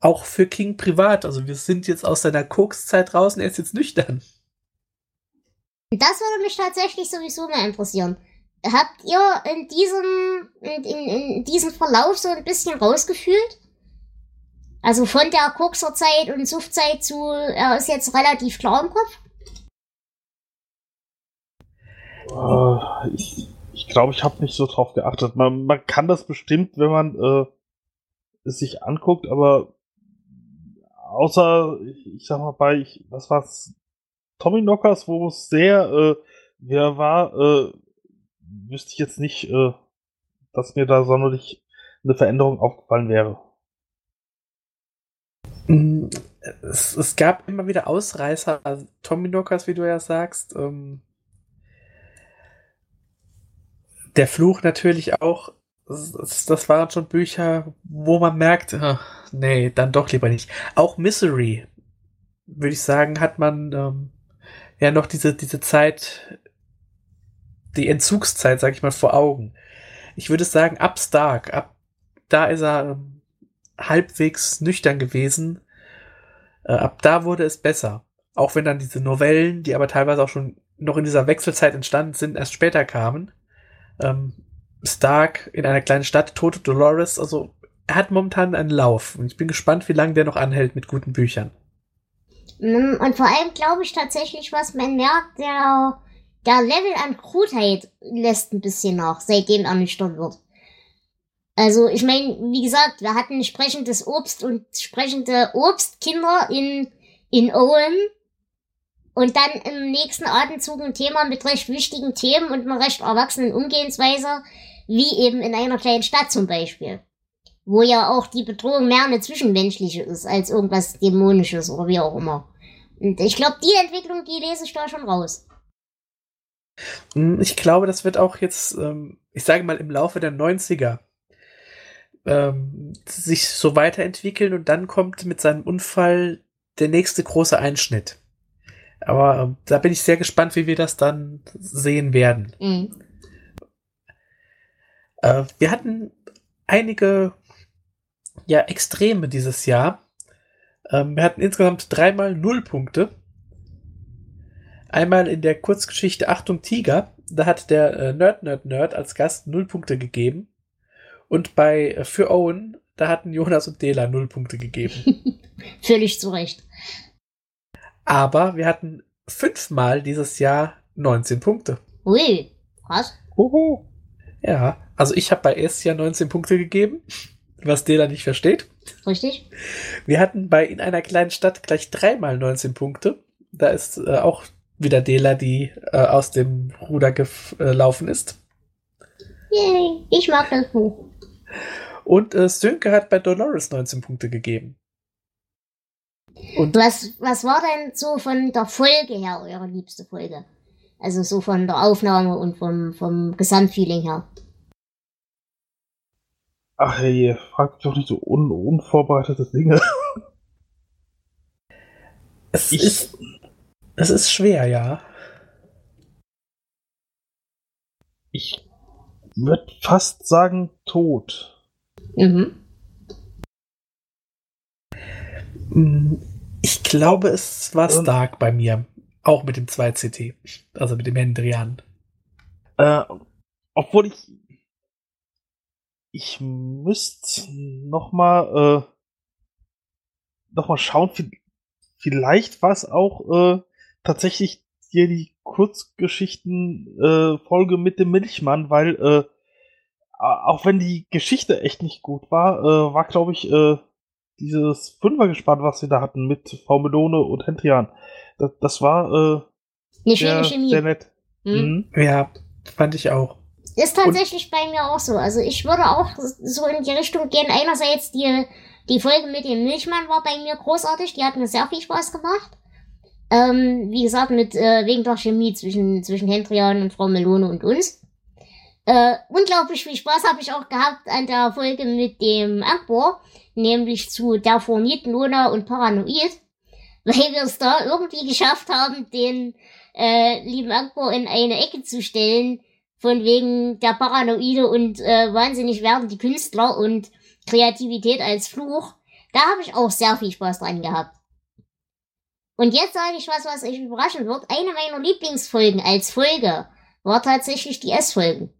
Auch für King privat. Also wir sind jetzt aus seiner Kokszeit draußen, er ist jetzt nüchtern. Das würde mich tatsächlich sowieso mal interessieren. Habt ihr in diesem, in, in, in diesem Verlauf so ein bisschen rausgefühlt? Also von der Kokserzeit und Suchtzeit zu, er ist jetzt relativ klar im Kopf? Äh, ich ich glaube, ich habe nicht so drauf geachtet. Man, man kann das bestimmt, wenn man äh, es sich anguckt, aber außer, ich, ich sag mal, bei, ich, was war's, Tommy Knockers, wo es sehr, äh, wer war, äh, wüsste ich jetzt nicht, äh, dass mir da sonderlich eine Veränderung aufgefallen wäre. Mm, Es, es gab immer wieder Ausreißer, also Tommy Knockers, wie du ja sagst. Ähm, der Fluch natürlich auch. Das, das waren schon Bücher, wo man merkt, ach, nee, dann doch lieber nicht. Auch Misery, würde ich sagen, hat man ähm, ja noch diese, diese Zeit, die Entzugszeit, sag ich mal, vor Augen. Ich würde sagen, ab Stark, ab da ist er ähm, halbwegs nüchtern gewesen. Äh, ab da wurde es besser. Auch wenn dann diese Novellen, die aber teilweise auch schon noch in dieser Wechselzeit entstanden sind, erst später kamen. Ähm, Stark in einer kleinen Stadt, Tote Dolores, also er hat momentan einen Lauf und ich bin gespannt, wie lange der noch anhält mit guten Büchern. Mm, Und vor allem glaube ich tatsächlich, was man merkt, der, der Level an Krutheit lässt ein bisschen nach, seitdem er nüchtern wird. Also, ich meine, wie gesagt, wir hatten sprechendes Obst und sprechende Obstkinder in, in Owen. Und dann im nächsten Atemzug ein Thema mit recht wichtigen Themen und einer recht erwachsenen Umgehensweise, wie eben in einer kleinen Stadt zum Beispiel. Wo ja auch die Bedrohung mehr eine zwischenmenschliche ist, als irgendwas Dämonisches oder wie auch immer. Und ich glaube, die Entwicklung, die lese ich da schon raus. Hm, Ich glaube, das wird auch jetzt, ähm, ich sage mal, im Laufe der 90er ähm, sich so weiterentwickeln und dann kommt mit seinem Unfall der nächste große Einschnitt. Aber ähm, da bin ich sehr gespannt, wie wir das dann sehen werden. Mhm. Äh, wir hatten einige ja, Extreme dieses Jahr. Wir hatten insgesamt dreimal Nullpunkte. Einmal in der Kurzgeschichte Achtung Tiger, da hat der äh, Nerd Nerd Nerd als Gast null Punkte gegeben. Und bei äh, Für Owen, da hatten Jonas und Dela null Punkte gegeben. Völlig zu Recht. Aber wir hatten fünfmal dieses Jahr 19 Punkte. Ui, krass. Huhu. Ja, also ich habe bei S ja 19 Punkte gegeben, was Dela nicht versteht. Richtig? Wir hatten bei In einer kleinen Stadt gleich dreimal 19 Punkte. Da ist äh, auch wieder Dela, die äh, aus dem Ruder gelaufen ist. Yay, ich mag das Buch. Und äh, Sönke hat bei Dolores 19 Punkte gegeben. Und was, was war denn so von der Folge her eure liebste Folge? Also so von der Aufnahme und vom, vom Gesamtfeeling her. Ach hey, frag mich doch nicht so un unvorbereitete Dinge. Es ich, ist, es ist schwer, ja. Ich würde fast sagen tot. Mhm. Mm, ich glaube, es war Stark bei mir. Auch mit dem 2CT. Also mit dem Hendrian. Äh, obwohl ich. Ich müsste nochmal äh, noch mal schauen. Vielleicht war es auch äh, tatsächlich hier die Kurzgeschichten-Folge äh, mit dem Milchmann, weil äh, auch wenn die Geschichte echt nicht gut war, äh, war, glaube ich, äh, dieses Fünfergespann, was sie da hatten mit Frau Melone und Hendrian, das, das war äh, Chemie. sehr nett. Hm? Mhm. Ja, fand ich auch. Ist tatsächlich und, bei mir auch so. Also ich würde auch so in die Richtung gehen. Einerseits die, die Folge mit dem Milchmann war bei mir großartig. Die hat mir sehr viel Spaß gemacht. Ähm, wie gesagt, mit äh, wegen der Chemie zwischen, zwischen Hendrian und Frau Melone und uns. Äh, unglaublich viel Spaß habe ich auch gehabt an der Folge mit dem Akbor, nämlich zu der Formiten Luna und Paranoid weil wir es da irgendwie geschafft haben, den äh, lieben Akbar in eine Ecke zu stellen, von wegen der Paranoide und äh, wahnsinnig werden die Künstler und Kreativität als Fluch. Da habe ich auch sehr viel Spaß dran gehabt. Und jetzt sage ich was, was euch überraschen wird. Eine meiner Lieblingsfolgen als Folge war tatsächlich die S-Folgen.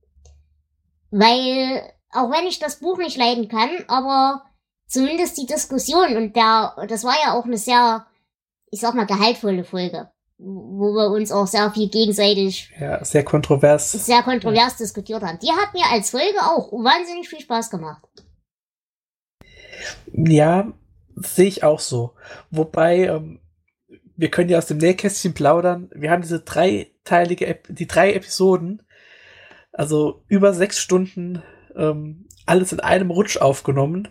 Weil, auch wenn ich das Buch nicht leiden kann, aber zumindest die Diskussion und der, das war ja auch eine sehr ich sag mal, gehaltvolle Folge, wo wir uns auch sehr viel gegenseitig. Ja, sehr kontrovers. Sehr kontrovers ja. diskutiert haben. Die hat mir als Folge auch wahnsinnig viel Spaß gemacht. Ja, sehe ich auch so. Wobei, ähm, wir können ja aus dem Nähkästchen plaudern. Wir haben diese dreiteilige, die drei Episoden, also über sechs Stunden, ähm, alles in einem Rutsch aufgenommen.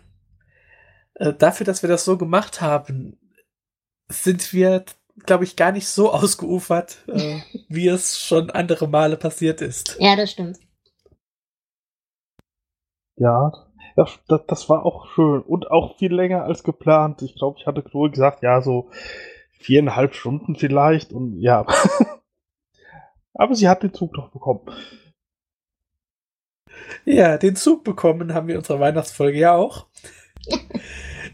Äh, dafür, dass wir das so gemacht haben, sind wir, glaube ich, gar nicht so ausgeufert, äh, wie es schon andere Male passiert ist. Ja, das stimmt. Ja, das, das, das war auch schön und auch viel länger als geplant. Ich glaube, ich hatte Chloe gesagt, ja, so viereinhalb Stunden vielleicht und ja. Aber sie hat den Zug doch bekommen. Ja, den Zug bekommen haben wir in unserer Weihnachtsfolge ja auch.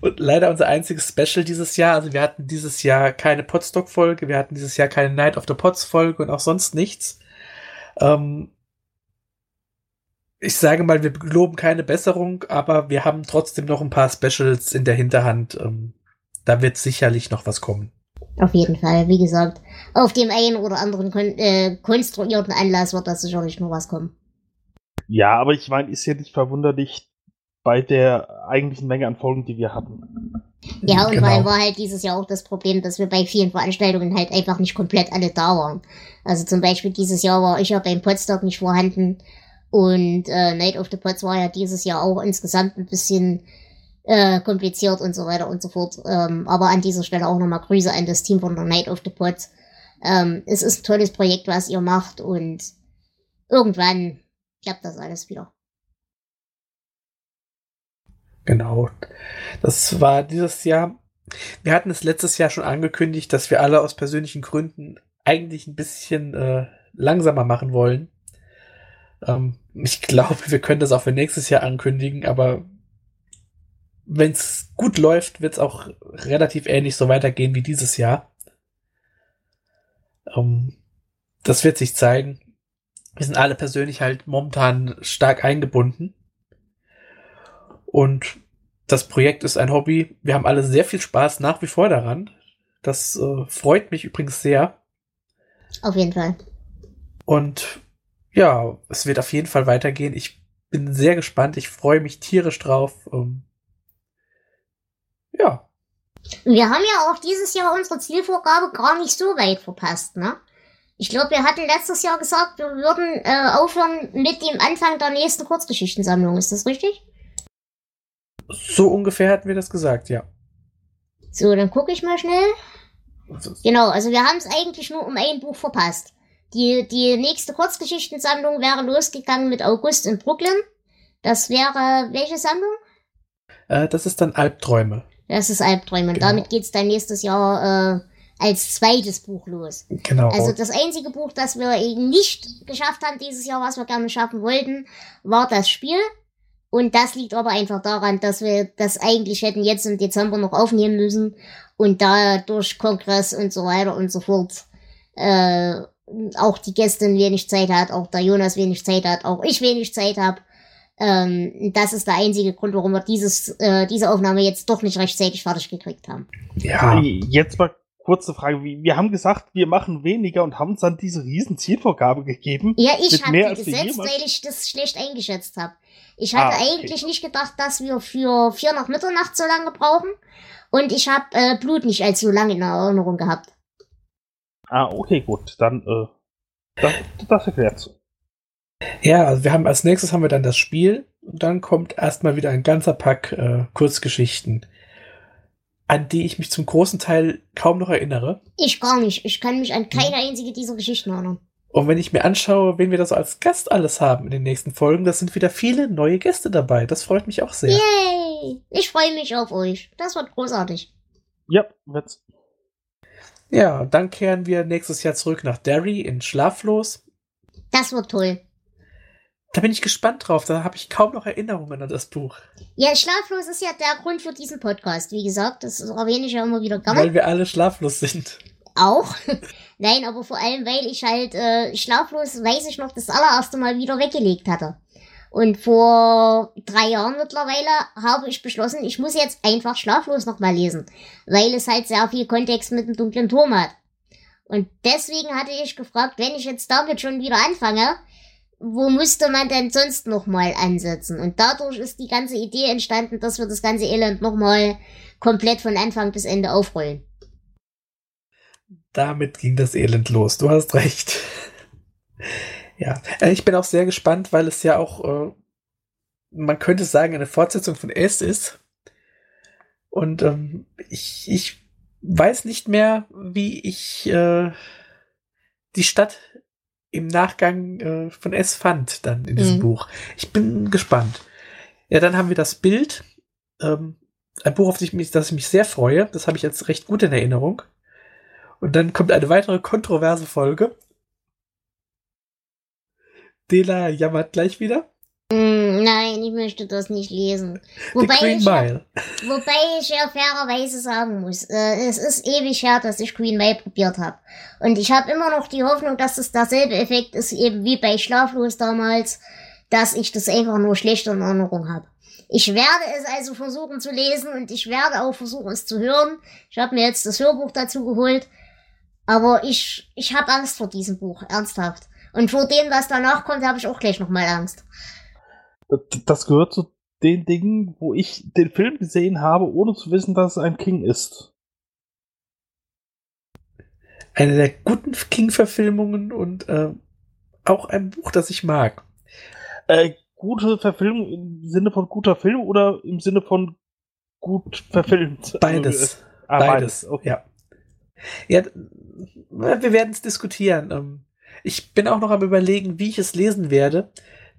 Und leider unser einziges Special dieses Jahr. Also wir hatten dieses Jahr keine Podstock-Folge, wir hatten dieses Jahr keine Night of the Pods-Folge und auch sonst nichts. Ähm ich sage mal, wir loben keine Besserung, aber wir haben trotzdem noch ein paar Specials in der Hinterhand. Ähm da wird sicherlich noch was kommen. Auf jeden Fall, wie gesagt, auf dem einen oder anderen kon äh, konstruierten Anlass wird da sicherlich noch was kommen. Ja, aber ich meine, ist ja nicht verwunderlich, bei der eigentlichen Menge an Folgen, die wir hatten. Ja, und genau. weil war halt dieses Jahr auch das Problem, dass wir bei vielen Veranstaltungen halt einfach nicht komplett alle da waren. Also zum Beispiel dieses Jahr war ich ja beim Potsdok nicht vorhanden und äh, Night of the Pots war ja dieses Jahr auch insgesamt ein bisschen äh, kompliziert und so weiter und so fort. Ähm, aber an dieser Stelle auch nochmal Grüße an das Team von der Night of the Pots. Ähm, es ist ein tolles Projekt, was ihr macht und irgendwann klappt das alles wieder. Genau. Das war dieses Jahr. Wir hatten es letztes Jahr schon angekündigt, dass wir alle aus persönlichen Gründen eigentlich ein bisschen äh, langsamer machen wollen. Ähm, ich glaube, wir können das auch für nächstes Jahr ankündigen, aber wenn es gut läuft, wird es auch relativ ähnlich so weitergehen wie dieses Jahr. Ähm, das wird sich zeigen. Wir sind alle persönlich halt momentan stark eingebunden. Und das Projekt ist ein Hobby. Wir haben alle sehr viel Spaß nach wie vor daran. Das äh, freut mich übrigens sehr. Auf jeden Fall. Und ja, es wird auf jeden Fall weitergehen. Ich bin sehr gespannt. Ich freue mich tierisch drauf. Ähm, ja. Wir haben ja auch dieses Jahr unsere Zielvorgabe gar nicht so weit verpasst, ne? Ich glaube, wir hatten letztes Jahr gesagt, wir würden äh, aufhören mit dem Anfang der nächsten Kurzgeschichtensammlung. Ist das richtig? So ungefähr hatten wir das gesagt, ja. So, dann gucke ich mal schnell. Genau, also wir haben es eigentlich nur um ein Buch verpasst. Die, die nächste Kurzgeschichtensammlung wäre losgegangen mit August in Brooklyn. Das wäre welche Sammlung? Äh, das ist dann Albträume. Das ist Albträume. Und Genau. damit geht's dann nächstes Jahr äh, als zweites Buch los. Genau. Also das einzige Buch, das wir eben nicht geschafft haben dieses Jahr, was wir gerne schaffen wollten, war das Spiel. Und das liegt aber einfach daran, dass wir das eigentlich hätten jetzt im Dezember noch aufnehmen müssen und da durch Kongress und so weiter und so fort äh, auch die Gästin wenig Zeit hat, auch der Jonas wenig Zeit hat, auch ich wenig Zeit habe. Ähm, das ist der einzige Grund, warum wir dieses, äh, diese Aufnahme jetzt doch nicht rechtzeitig fertig gekriegt haben. ja. Jetzt mal kurze Frage. Wir haben gesagt, wir machen weniger und haben uns dann diese riesen Zielvorgabe gegeben. Ja, ich habe die gesetzt, weil ich das schlecht eingeschätzt habe. Ich hatte Ah, okay. eigentlich nicht gedacht, dass wir für vier nach Mitternacht so lange brauchen. Und ich habe äh, Blut nicht als so lange in Erinnerung gehabt. Ah, okay, gut. Dann, äh, das, das erklärt's. Ja, also wir haben als nächstes haben wir dann das Spiel und dann kommt erstmal wieder ein ganzer Pack äh, Kurzgeschichten, an die ich mich zum großen Teil kaum noch erinnere. Ich gar nicht. Ich kann mich Mhm. an keine einzige dieser Geschichten erinnern. Und wenn ich mir anschaue, wen wir da so als Gast alles haben in den nächsten Folgen, das sind wieder viele neue Gäste dabei. Das freut mich auch sehr. Yay! Ich freue mich auf euch. Das wird großartig. Ja, wird's. Ja, dann kehren wir nächstes Jahr zurück nach Derry in Schlaflos. Das wird toll. Da bin ich gespannt drauf. Da habe ich kaum noch Erinnerungen an das Buch, Ja, schlaflos ist ja der Grund für diesen Podcast. Wie gesagt, das erwähne ich ja immer wieder gerne. weil wir alle schlaflos sind. Auch. Nein, aber vor allem, weil ich halt äh, schlaflos, weiß ich noch, das allererste Mal wieder weggelegt hatte. Und vor drei Jahren mittlerweile habe ich beschlossen, ich muss jetzt einfach schlaflos nochmal lesen, weil es halt sehr viel Kontext mit dem dunklen Turm hat. Und deswegen hatte ich gefragt, wenn ich jetzt damit schon wieder anfange, wo müsste man denn sonst nochmal ansetzen? Und dadurch ist die ganze Idee entstanden, dass wir das ganze Elend nochmal komplett von Anfang bis Ende aufrollen. Damit ging das Elend los. Du hast recht. ja, äh, ich bin auch sehr gespannt, weil es ja auch, äh, man könnte sagen, eine Fortsetzung von S ist. Und ähm, ich, ich weiß nicht mehr, wie ich äh, die Stadt im Nachgang äh, von S fand, dann in diesem Mhm. Buch. Ich bin gespannt. Ja, dann haben wir das Bild. Ähm, ein Buch, auf das ich mich, das ich mich sehr freue. Das habe ich jetzt recht gut in Erinnerung. Und dann kommt eine weitere kontroverse Folge. Dela jammert gleich wieder. Mm, Nein, ich möchte das nicht lesen. Wobei ich, ja, wobei ich ja fairerweise sagen muss, äh, es ist ewig her, dass ich Green Mile probiert habe. Und ich habe immer noch die Hoffnung, dass es derselbe Effekt ist, eben wie bei Schlaflos damals, dass ich das einfach nur schlecht in Erinnerung habe. Ich werde es also versuchen zu lesen und ich werde auch versuchen, es zu hören. Ich habe mir jetzt das Hörbuch dazu geholt. Aber ich, ich habe Angst vor diesem Buch, ernsthaft. Und vor dem, was danach kommt, habe ich auch gleich nochmal Angst. Das gehört zu den Dingen, wo ich den Film gesehen habe, ohne zu wissen, dass es ein King ist. Eine der guten King-Verfilmungen und äh, auch ein Buch, das ich mag. Äh, gute Verfilmung im Sinne von guter Film oder im Sinne von gut verfilmt? Beides. Also, äh, ah, Beides. Okay. Ja. Ja, wir werden es diskutieren. Ähm, Ich bin auch noch am überlegen, wie ich es lesen werde.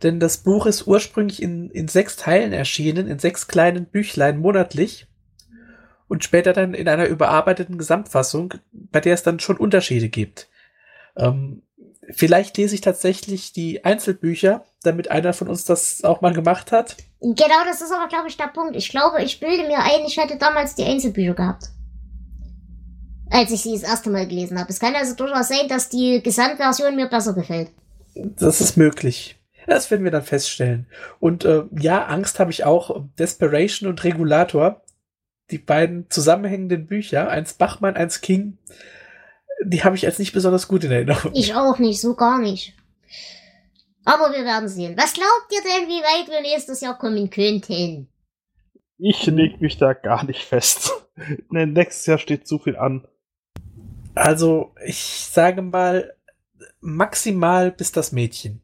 Denn das Buch ist ursprünglich in, in sechs Teilen erschienen, in sechs kleinen Büchlein monatlich. Und später dann in einer überarbeiteten Gesamtfassung, bei der es dann schon Unterschiede gibt. Ähm, vielleicht lese ich tatsächlich die Einzelbücher, damit einer von uns das auch mal gemacht hat. Genau, das ist aber, glaube ich, der Punkt. Ich glaube, ich bilde mir ein, ich hätte damals die Einzelbücher gehabt. Als ich sie das erste Mal gelesen habe. Es kann also durchaus sein, dass die Gesamtversion mir besser gefällt. Das ist möglich. Das werden wir dann feststellen. Und äh, ja, Angst habe ich auch. Desperation und Regulator, die beiden zusammenhängenden Bücher, eins Bachmann, eins King, die habe ich als nicht besonders gut in Erinnerung. Ich auch nicht, so gar nicht. Aber wir werden sehen. Was glaubt ihr denn, wie weit wir nächstes Jahr kommen könnten? Ich leg mich da gar nicht fest. Ne, nächstes Jahr steht zu viel an. Also, ich sage mal, maximal bis das Mädchen.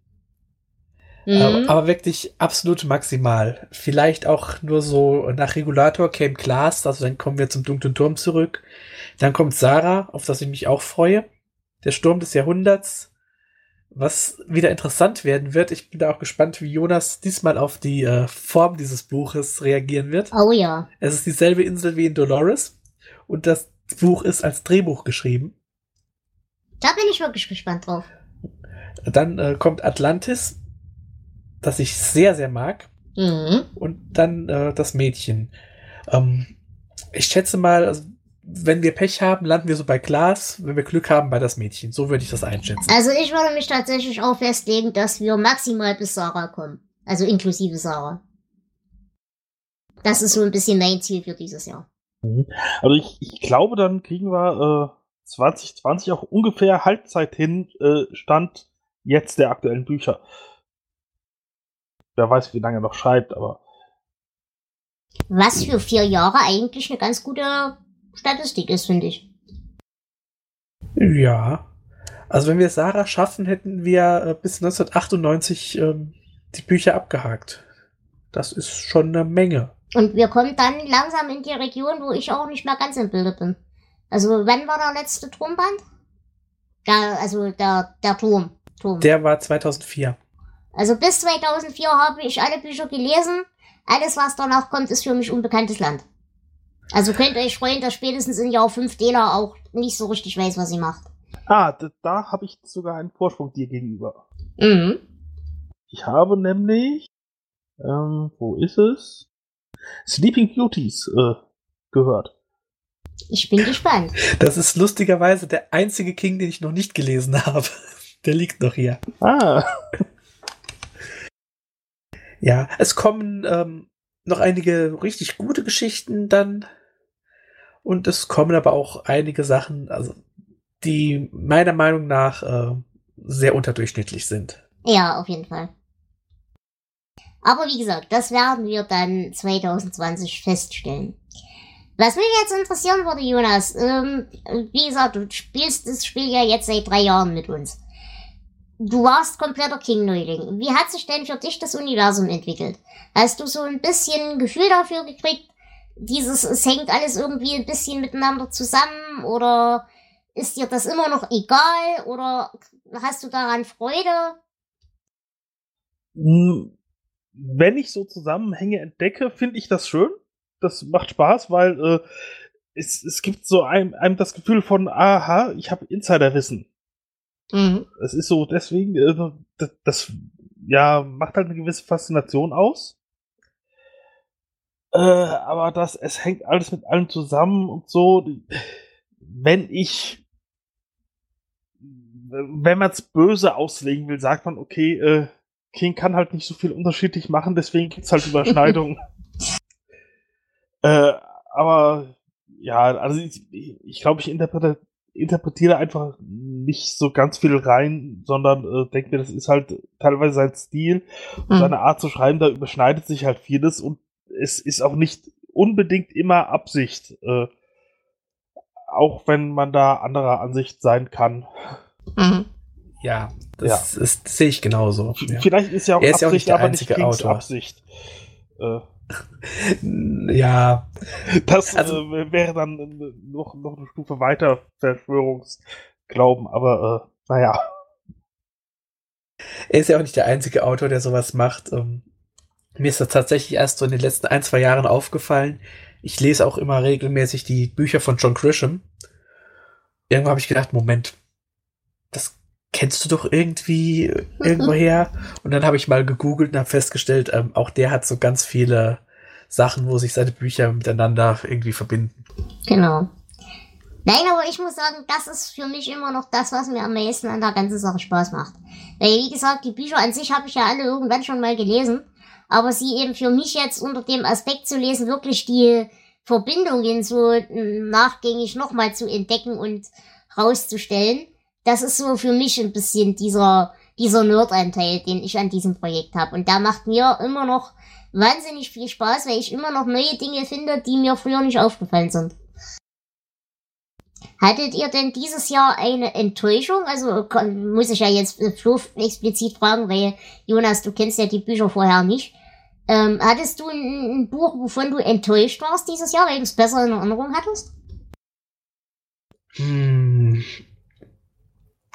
Mhm. Aber wirklich absolut maximal. Vielleicht auch nur so nach Regulator käme Glas, also dann kommen wir zum dunklen Turm zurück. Dann kommt Sarah, auf das ich mich auch freue. Der Sturm des Jahrhunderts. Was wieder interessant werden wird. Ich bin da auch gespannt, wie Jonas diesmal auf die äh, Form dieses Buches reagieren wird. Oh ja. Es ist dieselbe Insel wie in Dolores. Und das Buch ist als Drehbuch geschrieben. Da bin ich wirklich gespannt drauf. Dann äh, kommt Atlantis, das ich sehr, sehr mag. Mhm. Und dann äh, das Mädchen. Ähm, ich schätze mal, also, wenn wir Pech haben, landen wir so bei Glas. Wenn wir Glück haben, bei das Mädchen. So würde ich das einschätzen. Also ich würde mich tatsächlich auch festlegen, dass wir maximal bis Sarah kommen. Also inklusive Sarah. Das ist so ein bisschen mein Ziel für dieses Jahr. Mhm. Also ich, ich glaube, dann kriegen wir äh, 2020 auch ungefähr Halbzeit hin, äh, stand jetzt der aktuellen Bücher. Wer weiß, wie lange er noch schreibt, aber. Was für vier Jahre eigentlich eine ganz gute Statistik ist, finde ich. Ja. Also wenn wir Sarah schaffen, hätten wir äh, bis 1998 ähm, die Bücher abgehakt. Das ist schon eine Menge. Und wir kommen dann langsam in die Region, wo ich auch nicht mehr ganz im Bilde bin. Also wann war der letzte Turmband? Ja, also der, der Turm. Turm. Der war 2004. Also bis 2004 habe ich alle Bücher gelesen. Alles, was danach kommt, ist für mich unbekanntes Land. Also könnt ihr euch freuen, dass spätestens in Jahr 5 Dela auch nicht so richtig weiß, was sie macht. Ah, da, da habe ich sogar einen Vorsprung dir gegenüber. Mhm. Ich habe nämlich, ähm, wo ist es? Sleeping Beauties äh, gehört. Ich bin gespannt. Das ist lustigerweise der einzige King, den ich noch nicht gelesen habe. Der liegt noch hier. Ah. Ja, es kommen ähm, noch einige richtig gute Geschichten dann. Und es kommen aber auch einige Sachen, also die meiner Meinung nach äh, sehr unterdurchschnittlich sind. Ja, auf jeden Fall. Aber wie gesagt, das werden wir dann 2020 feststellen. Was mich jetzt interessieren würde, Jonas, ähm, wie gesagt, du spielst das Spiel ja jetzt seit drei Jahren mit uns. Du warst kompletter King-Neuling. Wie hat sich denn für dich das Universum entwickelt? Hast du so ein bisschen Gefühl dafür gekriegt, dieses, es hängt alles irgendwie ein bisschen miteinander zusammen oder ist dir das immer noch egal oder hast du daran Freude? Hm, wenn ich so Zusammenhänge entdecke, finde ich das schön. Das macht Spaß, weil äh, es, es gibt so einem, einem das Gefühl von, aha, ich habe Insiderwissen. Mhm. Es ist so, deswegen, äh, das, das, ja, macht halt eine gewisse Faszination aus. Äh, aber das, es hängt alles mit allem zusammen und so. Wenn ich, wenn man es böse auslegen will, sagt man, okay, äh, King kann halt nicht so viel unterschiedlich machen, deswegen gibt's halt Überschneidungen. äh, aber ja, also ich, ich glaube, ich interpretiere, interpretiere einfach nicht so ganz viel rein, sondern äh, denke mir, das ist halt teilweise sein Stil und Mhm. seine Art zu schreiben, da überschneidet sich halt vieles und es ist auch nicht unbedingt immer Absicht, äh, auch wenn man da anderer Ansicht sein kann. Mhm. Ja, das, ist- sehe ich genauso. Ja. Vielleicht ist ja auch Er ist ja auch Absicht, nicht der aber nicht Autor. Absicht. Äh, ja, Das Also- äh, wäre dann äh, noch, noch eine Stufe weiter Verschwörungsglauben, aber äh, naja. er ist ja auch nicht der einzige Autor, der sowas macht. Ähm, mir ist das tatsächlich erst so in den letzten ein, zwei Jahren aufgefallen. Ich lese auch immer regelmäßig die Bücher von John Grisham. Irgendwann habe ich gedacht, Moment, das kennst du doch irgendwie irgendwoher. Und dann habe ich mal gegoogelt und habe festgestellt, ähm, auch der hat so ganz viele Sachen, wo sich seine Bücher miteinander irgendwie verbinden. Genau. Nein, aber ich muss sagen, das ist für mich immer noch das, was mir am meisten an der ganzen Sache Spaß macht. Weil, wie gesagt, die Bücher an sich habe ich ja alle irgendwann schon mal gelesen. Aber sie eben für mich jetzt unter dem Aspekt zu lesen, wirklich die Verbindungen so nachgängig nochmal zu entdecken und rauszustellen, das ist so für mich ein bisschen dieser, dieser Nerd-Anteil, den ich an diesem Projekt habe. Und der macht mir immer noch wahnsinnig viel Spaß, weil ich immer noch neue Dinge finde, die mir früher nicht aufgefallen sind. Hattet ihr denn dieses Jahr eine Enttäuschung? Also muss ich ja jetzt Flo explizit fragen, weil Jonas, du kennst ja die Bücher vorher nicht. Ähm, hattest du ein, ein, Buch, wovon du enttäuscht warst dieses Jahr, weil du es besser in Erinnerung hattest? Hm.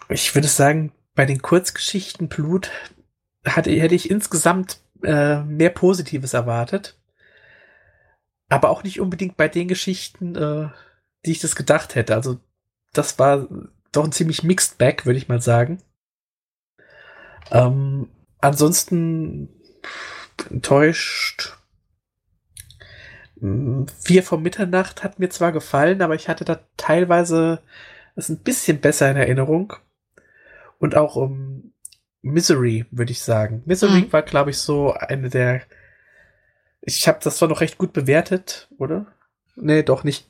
Ich würde sagen, bei den Kurzgeschichten Blut hatte, hätte ich insgesamt äh, mehr Positives erwartet. Aber auch nicht unbedingt bei den Geschichten, äh, die ich das gedacht hätte. Also das war doch ein ziemlich mixed bag, würde ich mal sagen. Ähm, ansonsten enttäuscht. Vier vor Mitternacht hat mir zwar gefallen, aber ich hatte da teilweise es ein bisschen besser in Erinnerung. Und auch um Misery, würde ich sagen. Misery mhm. war, glaube ich, so eine der. Ich habe das zwar noch recht gut bewertet, oder? Nee, doch nicht.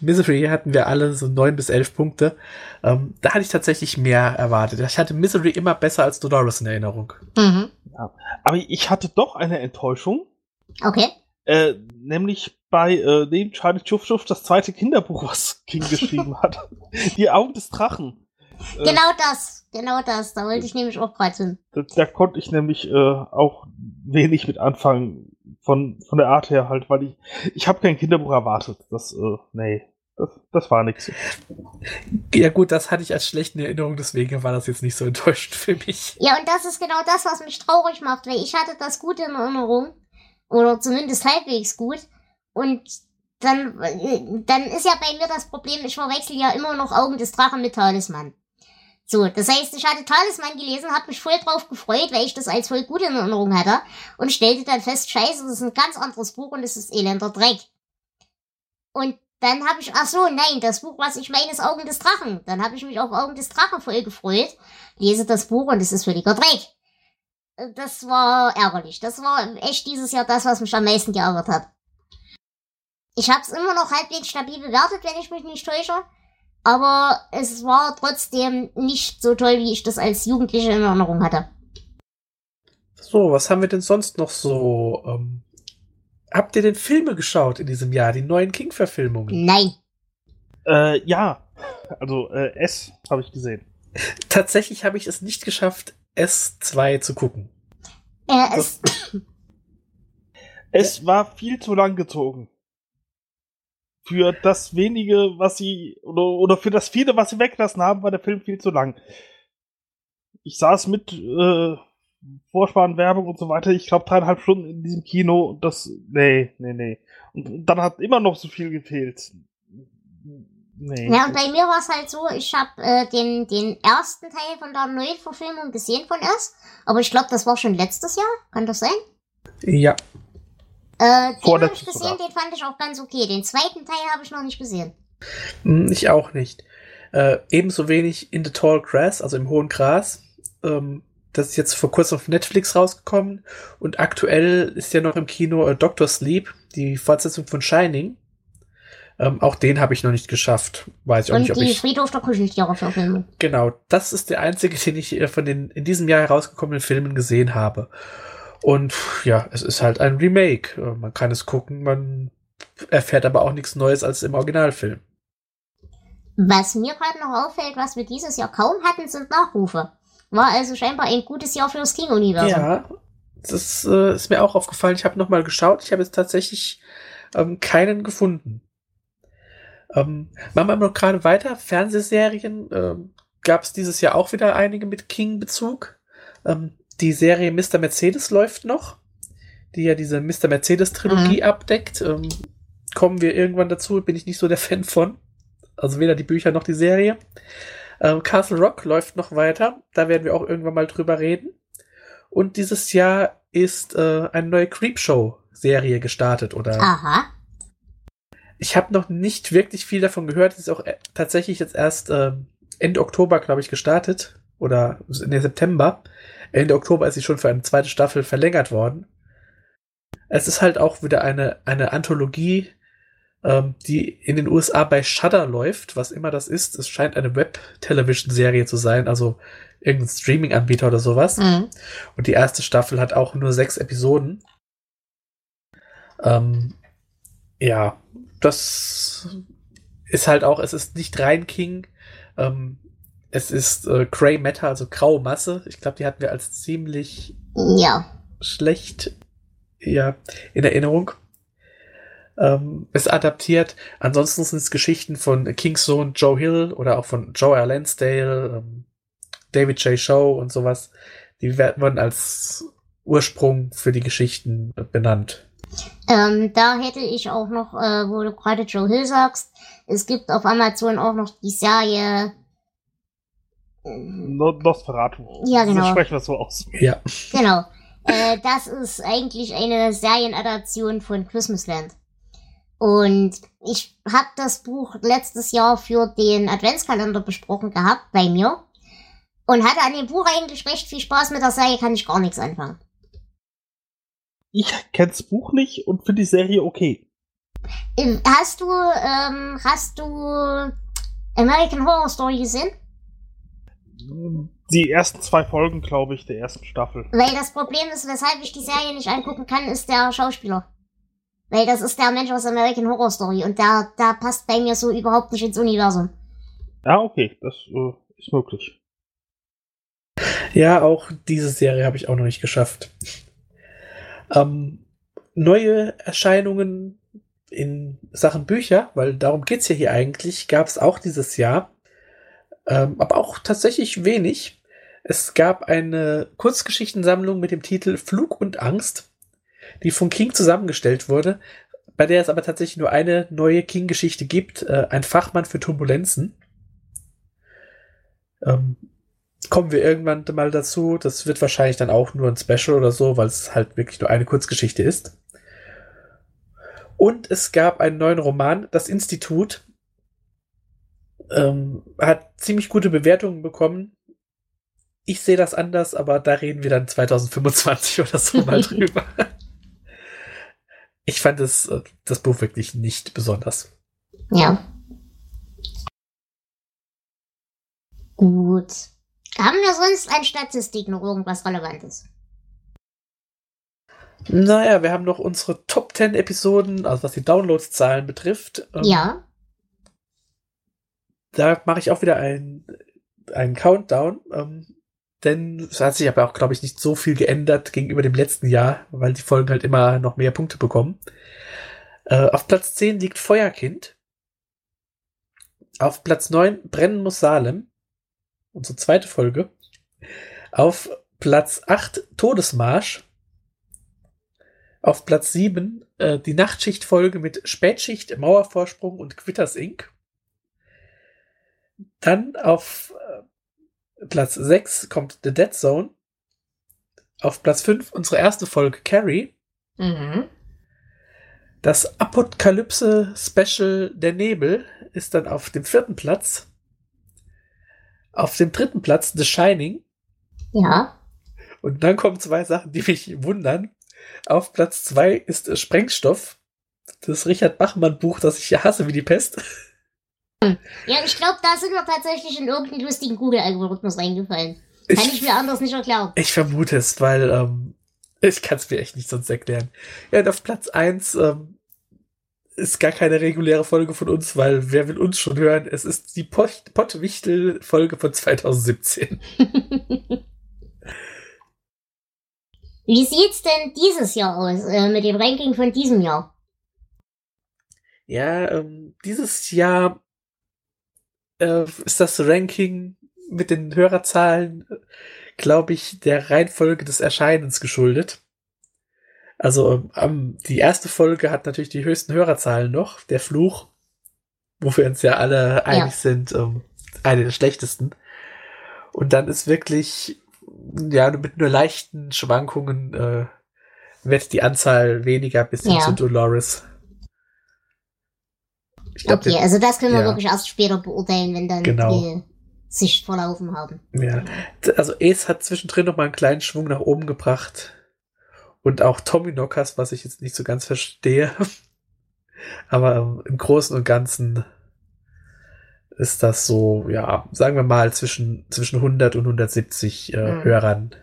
Misery hatten wir alle so neun bis elf Punkte. Ähm, da hatte ich tatsächlich mehr erwartet. Ich hatte Misery immer besser als Dolores in Erinnerung. Mhm. Ja. Aber ich hatte doch eine Enttäuschung. Okay. Äh, nämlich bei äh, dem Charlie Chuff Chuff das zweite Kinderbuch, was King geschrieben hat. Die Augen des Drachen. Äh, genau das, genau das. Da wollte ich nämlich auch gerade hin. Da, da, konnte ich nämlich äh, auch wenig mit anfangen von, von der Art her halt, weil ich, ich habe kein Kinderbuch erwartet. Das, äh, nee, das, das war nichts. Ja gut, das hatte ich als schlechte Erinnerung, deswegen war das jetzt nicht so enttäuschend für mich. Ja, und das ist genau das, was mich traurig macht, weil ich hatte das gut in Erinnerung. Oder zumindest halbwegs gut. Und dann, dann ist ja bei mir das Problem, ich verwechsel ja immer noch Augen des Drachen mit Talisman. So, das heißt, ich hatte Talisman gelesen, habe mich voll drauf gefreut, weil ich das als voll gut in Erinnerung hatte und stellte dann fest, scheiße, das ist ein ganz anderes Buch und es ist elender Dreck. Und dann habe ich, ach so, nein, das Buch, was ich meine, ist Augen des Drachen. Dann habe ich mich auf Augen des Drachen voll gefreut, lese das Buch und es ist völliger Dreck. Das war ärgerlich. Das war echt dieses Jahr das, was mich am meisten geärgert hat. Ich habe es immer noch halbwegs stabil bewertet, wenn ich mich nicht täusche aber es war trotzdem nicht so toll, wie ich das als Jugendliche in Erinnerung hatte. So, was haben wir denn sonst noch so? Ähm, habt ihr denn Filme geschaut in diesem Jahr, die neuen King-Verfilmungen? Nein. Äh, ja. Also äh, S habe ich gesehen. Tatsächlich habe ich es nicht geschafft, S2 zu gucken. Äh, es, es war viel zu lang gezogen für das wenige, was sie, oder, oder für das viele, was sie weggelassen haben, war der Film viel zu lang. Ich saß mit äh, Vorspann, Werbung und so weiter, ich glaube dreieinhalb Stunden in diesem Kino und das, nee, nee, nee. Und dann hat immer noch so viel gefehlt. Nee. Ja, und bei mir war es halt so, ich habe äh, den, den ersten Teil von der Neuverfilmung gesehen von S, aber ich glaube, das war schon letztes Jahr, kann das sein? Ja. Äh, den habe ich gesehen, sogar. den fand ich auch ganz okay. Den zweiten Teil habe ich noch nicht gesehen. Hm, ich auch nicht. Äh, ebenso wenig In the Tall Grass, also im hohen Gras. Ähm, das ist jetzt vor kurzem auf Netflix rausgekommen. Und aktuell ist ja noch im Kino äh, Doctor Sleep, die Fortsetzung von Shining. Ähm, auch den habe ich noch nicht geschafft. Weiß ich auch und nicht, ob die ich. Friedhof der Kuscheltiere-Verfilmung. Genau, das ist der einzige, den ich äh, von den in diesem Jahr herausgekommenen Filmen gesehen habe. Und ja, es ist halt ein Remake. Äh, man kann es gucken, man erfährt aber auch nichts Neues als im Originalfilm. Was mir gerade noch auffällt, was wir dieses Jahr kaum hatten, sind Nachrufe. War also scheinbar ein gutes Jahr fürs King-Universum. Ja, das äh, ist mir auch aufgefallen. Ich habe nochmal geschaut. Ich habe jetzt tatsächlich ähm, keinen gefunden. Ähm, machen wir noch gerade weiter. Fernsehserien ähm, gab es dieses Jahr auch wieder einige mit King-Bezug. Ähm, die Serie Mr. Mercedes läuft noch, die ja diese Mr. Mercedes-Trilogie mhm. abdeckt. Ähm, kommen wir irgendwann dazu, bin ich nicht so der Fan von. Also weder die Bücher noch die Serie. Ähm, Castle Rock läuft noch weiter. Da werden wir auch irgendwann mal drüber reden. Und dieses Jahr ist äh, eine neue Creepshow-Serie gestartet, oder? Aha. Ich habe noch nicht wirklich viel davon gehört. Die ist auch äh, tatsächlich jetzt erst äh, Ende Oktober, glaube ich, gestartet. Oder Ende September. Ende Oktober ist sie schon für eine zweite Staffel verlängert worden. Es ist halt auch wieder eine, eine Anthologie, ähm, die in den USA bei Shudder läuft, was immer das ist. Es scheint eine Web-Television-Serie zu sein, also irgendein Streaming-Anbieter oder sowas. Mhm. Und die erste Staffel hat auch nur sechs Episoden. Ähm, ja, das ist halt auch, es ist nicht rein King. Ähm, es ist äh, Grey Matter, also graue Masse. Ich glaube, die hatten wir als ziemlich Ja. schlecht ja, in Erinnerung. Ähm, ist adaptiert. Ansonsten sind es Geschichten von Kings Sohn Joe Hill oder auch von Joe R. Lansdale, ähm, David J. Shaw und sowas. Die werden als Ursprung für die Geschichten benannt. Ähm, da hätte ich auch noch, äh, wo du gerade Joe Hill sagst, es gibt auf Amazon auch noch die Serie. No Nosferatu. Ja, genau. So sprechen wir so aus. Ja. Genau. Äh, das ist eigentlich eine Serienadaption von Christmasland. Und ich habe das Buch letztes Jahr für den Adventskalender besprochen gehabt bei mir. Und hatte an dem Buch eigentlich recht viel Spaß mit der Serie, kann ich gar nichts anfangen. Ich kenn's Buch nicht und finde die Serie okay. Ähm, Hast du, ähm, hast du American Horror Story gesehen? Die ersten zwei Folgen, glaube ich, der ersten Staffel. Weil das Problem ist, weshalb ich die Serie nicht angucken kann, ist der Schauspieler. Weil das ist der Mensch aus American Horror Story und der, der passt bei mir so überhaupt nicht ins Universum. Ja, okay, das äh, ist möglich. Ja, auch diese Serie habe ich auch noch nicht geschafft. Ähm, neue Erscheinungen in Sachen Bücher, weil darum geht's ja hier eigentlich, gab es auch dieses Jahr. Ähm, aber auch tatsächlich wenig. Es gab eine Kurzgeschichtensammlung mit dem Titel Flug und Angst, die von King zusammengestellt wurde, bei der es aber tatsächlich nur eine neue King-Geschichte gibt, äh, ein Fachmann für Turbulenzen. Ähm, kommen wir irgendwann mal dazu. Das wird wahrscheinlich dann auch nur ein Special oder so, weil es halt wirklich nur eine Kurzgeschichte ist. Und es gab einen neuen Roman, Das Institut. Ähm, hat ziemlich gute Bewertungen bekommen. Ich sehe das anders, aber da reden wir dann 2025 oder so mal drüber. Ich fand das, äh, das Buch wirklich nicht besonders. Ja. Gut. Haben wir sonst an Statistiken noch irgendwas Relevantes? Naja, wir haben noch unsere Top 10 Episoden, also was die Downloadzahlen betrifft. Ähm, Ja. Da mache ich auch wieder einen, einen Countdown. Ähm, denn es hat sich aber auch, glaube ich, nicht so viel geändert gegenüber dem letzten Jahr, weil die Folgen halt immer noch mehr Punkte bekommen. Äh, auf Platz 10 liegt Feuerkind. Auf Platz 9 Brennen muss Salem. Unsere zweite Folge. Auf Platz 8 Todesmarsch. Auf Platz 7 äh, die Nachtschichtfolge mit Spätschicht, Mauervorsprung und Quitters Inc. Dann auf äh, Platz 6 kommt The Dead Zone. Auf Platz 5 unsere erste Folge Carrie. Mhm. Das Apokalypse-Special Der Nebel ist dann auf dem vierten Platz. Auf dem dritten Platz The Shining. Ja. Und dann kommen zwei Sachen, die mich wundern. Auf Platz zwei ist Sprengstoff. Das Richard Bachmann Buch, das ich hasse wie die Pest. Ja, ich glaube, da sind wir tatsächlich in irgendeinen lustigen Google-Algorithmus reingefallen. Kann ich, mir anders nicht erklären. Ich vermute es, weil ähm, ich kann es mir echt nicht sonst erklären. Ja, und auf Platz eins ähm, ist gar keine reguläre Folge von uns, weil wer will uns schon hören? Es ist die Pott- Pottwichtel-Folge von 2017. Wie sieht's denn dieses Jahr aus, äh, mit dem Ranking von diesem Jahr? Ja, ähm, dieses Jahr äh, ist das Ranking mit den Hörerzahlen, glaube ich, der Reihenfolge des Erscheinens geschuldet. Also ähm, die erste Folge hat natürlich die höchsten Hörerzahlen noch, der Fluch, wo wir uns ja alle einig sind, ähm, eine der schlechtesten. Und dann ist wirklich, ja, mit nur leichten Schwankungen äh, wird die Anzahl weniger bis hin Ja. zu Dolores. Glaub, Okay, also das können wir ja. wirklich erst später beurteilen, wenn dann Genau. die sich verlaufen haben. Ja, also Ace hat zwischendrin noch mal einen kleinen Schwung nach oben gebracht. Und auch Tommy Knockers, was ich jetzt nicht so ganz verstehe. Aber ähm, im Großen und Ganzen ist das so, ja, sagen wir mal zwischen, zwischen 100 und 170 äh, Mhm. Hörern.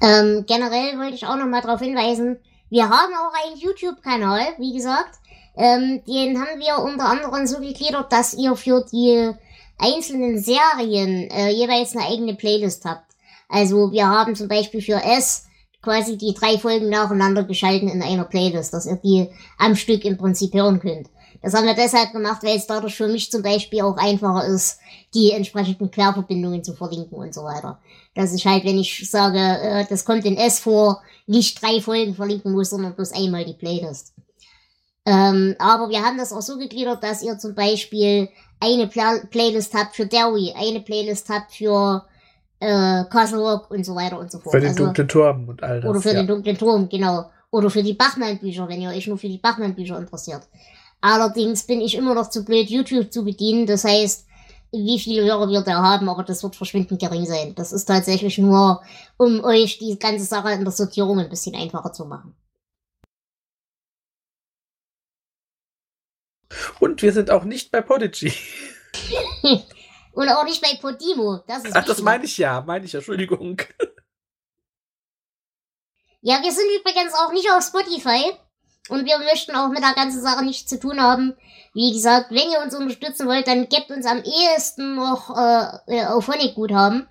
Ähm, generell wollte ich auch noch mal darauf hinweisen, wir haben auch einen YouTube-Kanal, wie gesagt. Ähm, den haben wir unter anderem so gegliedert, dass ihr für die einzelnen Serien äh, jeweils eine eigene Playlist habt. Also wir haben zum Beispiel für S quasi die drei Folgen nacheinander geschalten in einer Playlist, dass ihr die am Stück im Prinzip hören könnt. Das haben wir deshalb gemacht, weil es dadurch für mich zum Beispiel auch einfacher ist, die entsprechenden Querverbindungen zu verlinken und so weiter. Dass ich halt, wenn ich sage, äh, das kommt in S vor, nicht drei Folgen verlinken muss, sondern bloß einmal die Playlist. Ähm, aber wir haben das auch so gegliedert, dass ihr zum Beispiel eine Pla Playlist habt für Derry, eine Playlist habt für äh, Castle Rock und so weiter und so fort. Für den also, dunklen Turm und all das. Oder für ja. den dunklen Turm, genau. Oder für die Bachmann-Bücher, wenn ihr euch nur für die Bachmann-Bücher interessiert. Allerdings bin ich immer noch zu blöd, YouTube zu bedienen. Das heißt, wie viele Hörer wir da haben, aber das wird verschwindend gering sein. Das ist tatsächlich nur, um euch die ganze Sache in der Sortierung ein bisschen einfacher zu machen. Und wir sind auch nicht bei Podigy. Und auch nicht bei Podimo. Das ist Ach, das meine ich ja, meine ich Entschuldigung. Ja, wir sind übrigens auch nicht auf Spotify. Und wir möchten auch mit der ganzen Sache nichts zu tun haben. Wie gesagt, wenn ihr uns unterstützen wollt, dann gebt uns am ehesten noch äh, auf Honiguthaben.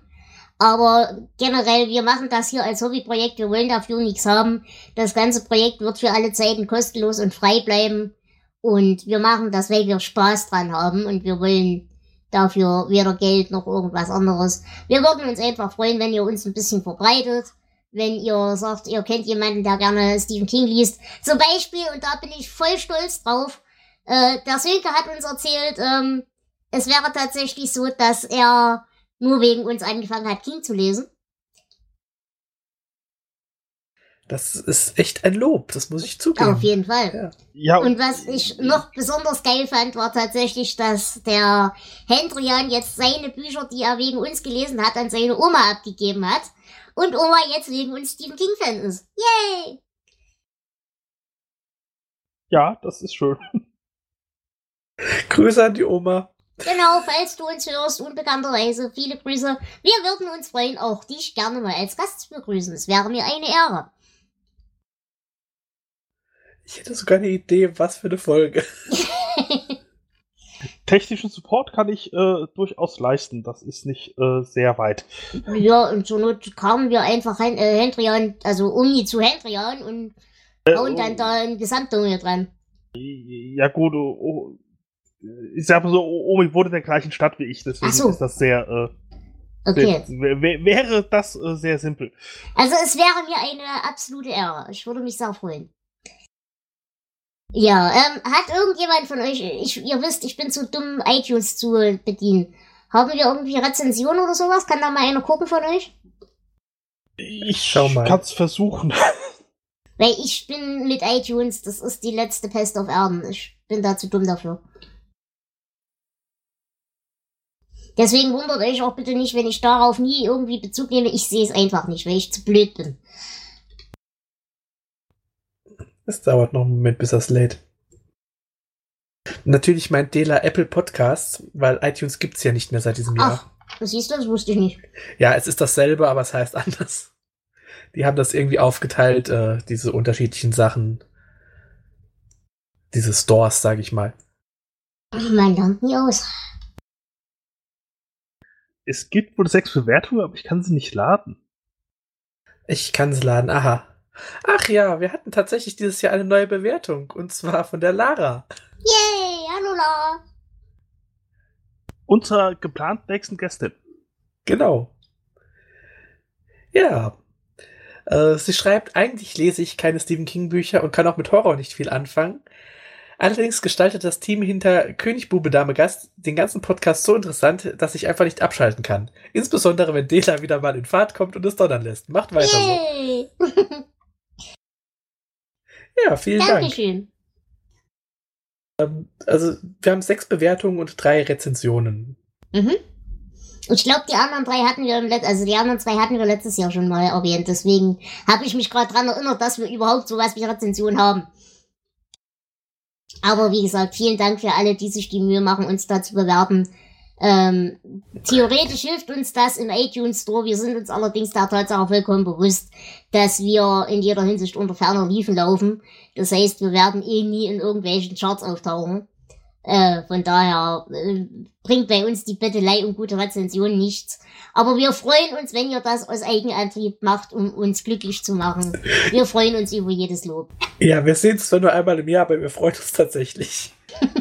Aber generell, wir machen das hier als Hobbyprojekt. Wir wollen dafür nichts haben. Das ganze Projekt wird für alle Zeiten kostenlos und frei bleiben. Und wir machen das, weil wir Spaß dran haben. Und wir wollen dafür weder Geld noch irgendwas anderes. Wir würden uns einfach freuen, wenn ihr uns ein bisschen verbreitet wenn ihr sagt, ihr kennt jemanden, der gerne Stephen King liest. Zum Beispiel, und da bin ich voll stolz drauf, äh, der Sönke hat uns erzählt, ähm, es wäre tatsächlich so, dass er nur wegen uns angefangen hat, King zu lesen. Das ist echt ein Lob, das muss ich zugeben. Auf jeden Fall. Ja. ja und was ich noch besonders geil fand, war tatsächlich, dass der Hendrian jetzt seine Bücher, die er wegen uns gelesen hat, an seine Oma abgegeben hat und Oma jetzt wegen uns Stephen King-Fan ist. Yay! Ja, das ist schön. Grüße an die Oma. Genau, falls du uns hörst, unbekannterweise, viele Grüße. Wir würden uns freuen, auch dich gerne mal als Gast zu begrüßen. Es wäre mir eine Ehre. Ich hätte sogar eine Idee, was für eine Folge. technischen Support kann ich äh, durchaus leisten. Das ist nicht äh, sehr weit. Ja, und zur Not kamen wir einfach Hen äh, Hendrian, also Umi zu Hendrian und äh, hauen dann oh. da ein Gesamtdunge dran. Ja gut, oh, oh, ich sag mal so, Omi wurde in der gleichen Stadt wie ich, deswegen so. ist das sehr, äh, okay. Sehr, wäre das äh, sehr simpel. Also es wäre mir eine absolute Ehre. Ich würde mich sehr freuen. Ja, ähm, hat irgendjemand von euch, ich, ihr wisst, ich bin zu dumm, iTunes zu bedienen. Haben wir irgendwie Rezensionen oder sowas? Kann da mal einer gucken von euch? Ich Schau mal. kann's versuchen. Weil ich bin mit iTunes, das ist die letzte Pest auf Erden. Ich bin da zu dumm dafür. Deswegen wundert euch auch bitte nicht, wenn ich darauf nie irgendwie Bezug nehme. Ich sehe es einfach nicht, weil ich zu blöd bin. Es dauert noch einen Moment, bis das lädt. Natürlich meint Dela Apple Podcasts, weil iTunes gibt es ja nicht mehr seit diesem Jahr. Ach, das siehst du, das wusste ich nicht. Ja, es ist dasselbe, aber es heißt anders. Die haben das irgendwie aufgeteilt, äh, diese unterschiedlichen Sachen. Diese Stores, sag ich mal. Man lernt nie aus. Es gibt wohl sechs Bewertungen, aber ich kann sie nicht laden. Ich kann sie laden, aha. Ach ja, wir hatten tatsächlich dieses Jahr eine neue Bewertung. Und zwar von der Lara. Yay, hallo Lara. Unserer geplant nächsten Gästin. Genau. Ja. Äh, sie schreibt, eigentlich lese ich keine Stephen King Bücher und kann auch mit Horror nicht viel anfangen. Allerdings gestaltet das Team hinter König Bube Dame Gast den ganzen Podcast so interessant, dass ich einfach nicht abschalten kann. Insbesondere wenn Dela wieder mal in Fahrt kommt und es donnern lässt. Macht weiter Yay. so. Ja, vielen Dankeschön. Dank. Ähm, also, wir haben sechs Bewertungen und drei Rezensionen. Mhm. Ich glaube, die anderen drei hatten wir im Let also die anderen zwei hatten wir letztes Jahr schon mal erwähnt. Deswegen habe ich mich gerade dran erinnert, dass wir überhaupt sowas wie Rezension haben. Aber wie gesagt, vielen Dank für alle, die sich die Mühe machen, uns da zu bewerben. Ähm, theoretisch hilft uns das im iTunes Store. Wir sind uns allerdings der Tatsache vollkommen bewusst, dass wir in jeder Hinsicht unter ferner Liefen laufen. Das heißt, wir werden eh nie in irgendwelchen Charts auftauchen. Äh, von daher äh, bringt bei uns die Bettelei und gute Rezension nichts. Aber wir freuen uns, wenn ihr das aus Eigenantrieb macht, um uns glücklich zu machen. Wir freuen uns über jedes Lob. Ja, wir sehen es zwar nur einmal im Jahr, aber wir freuen uns tatsächlich.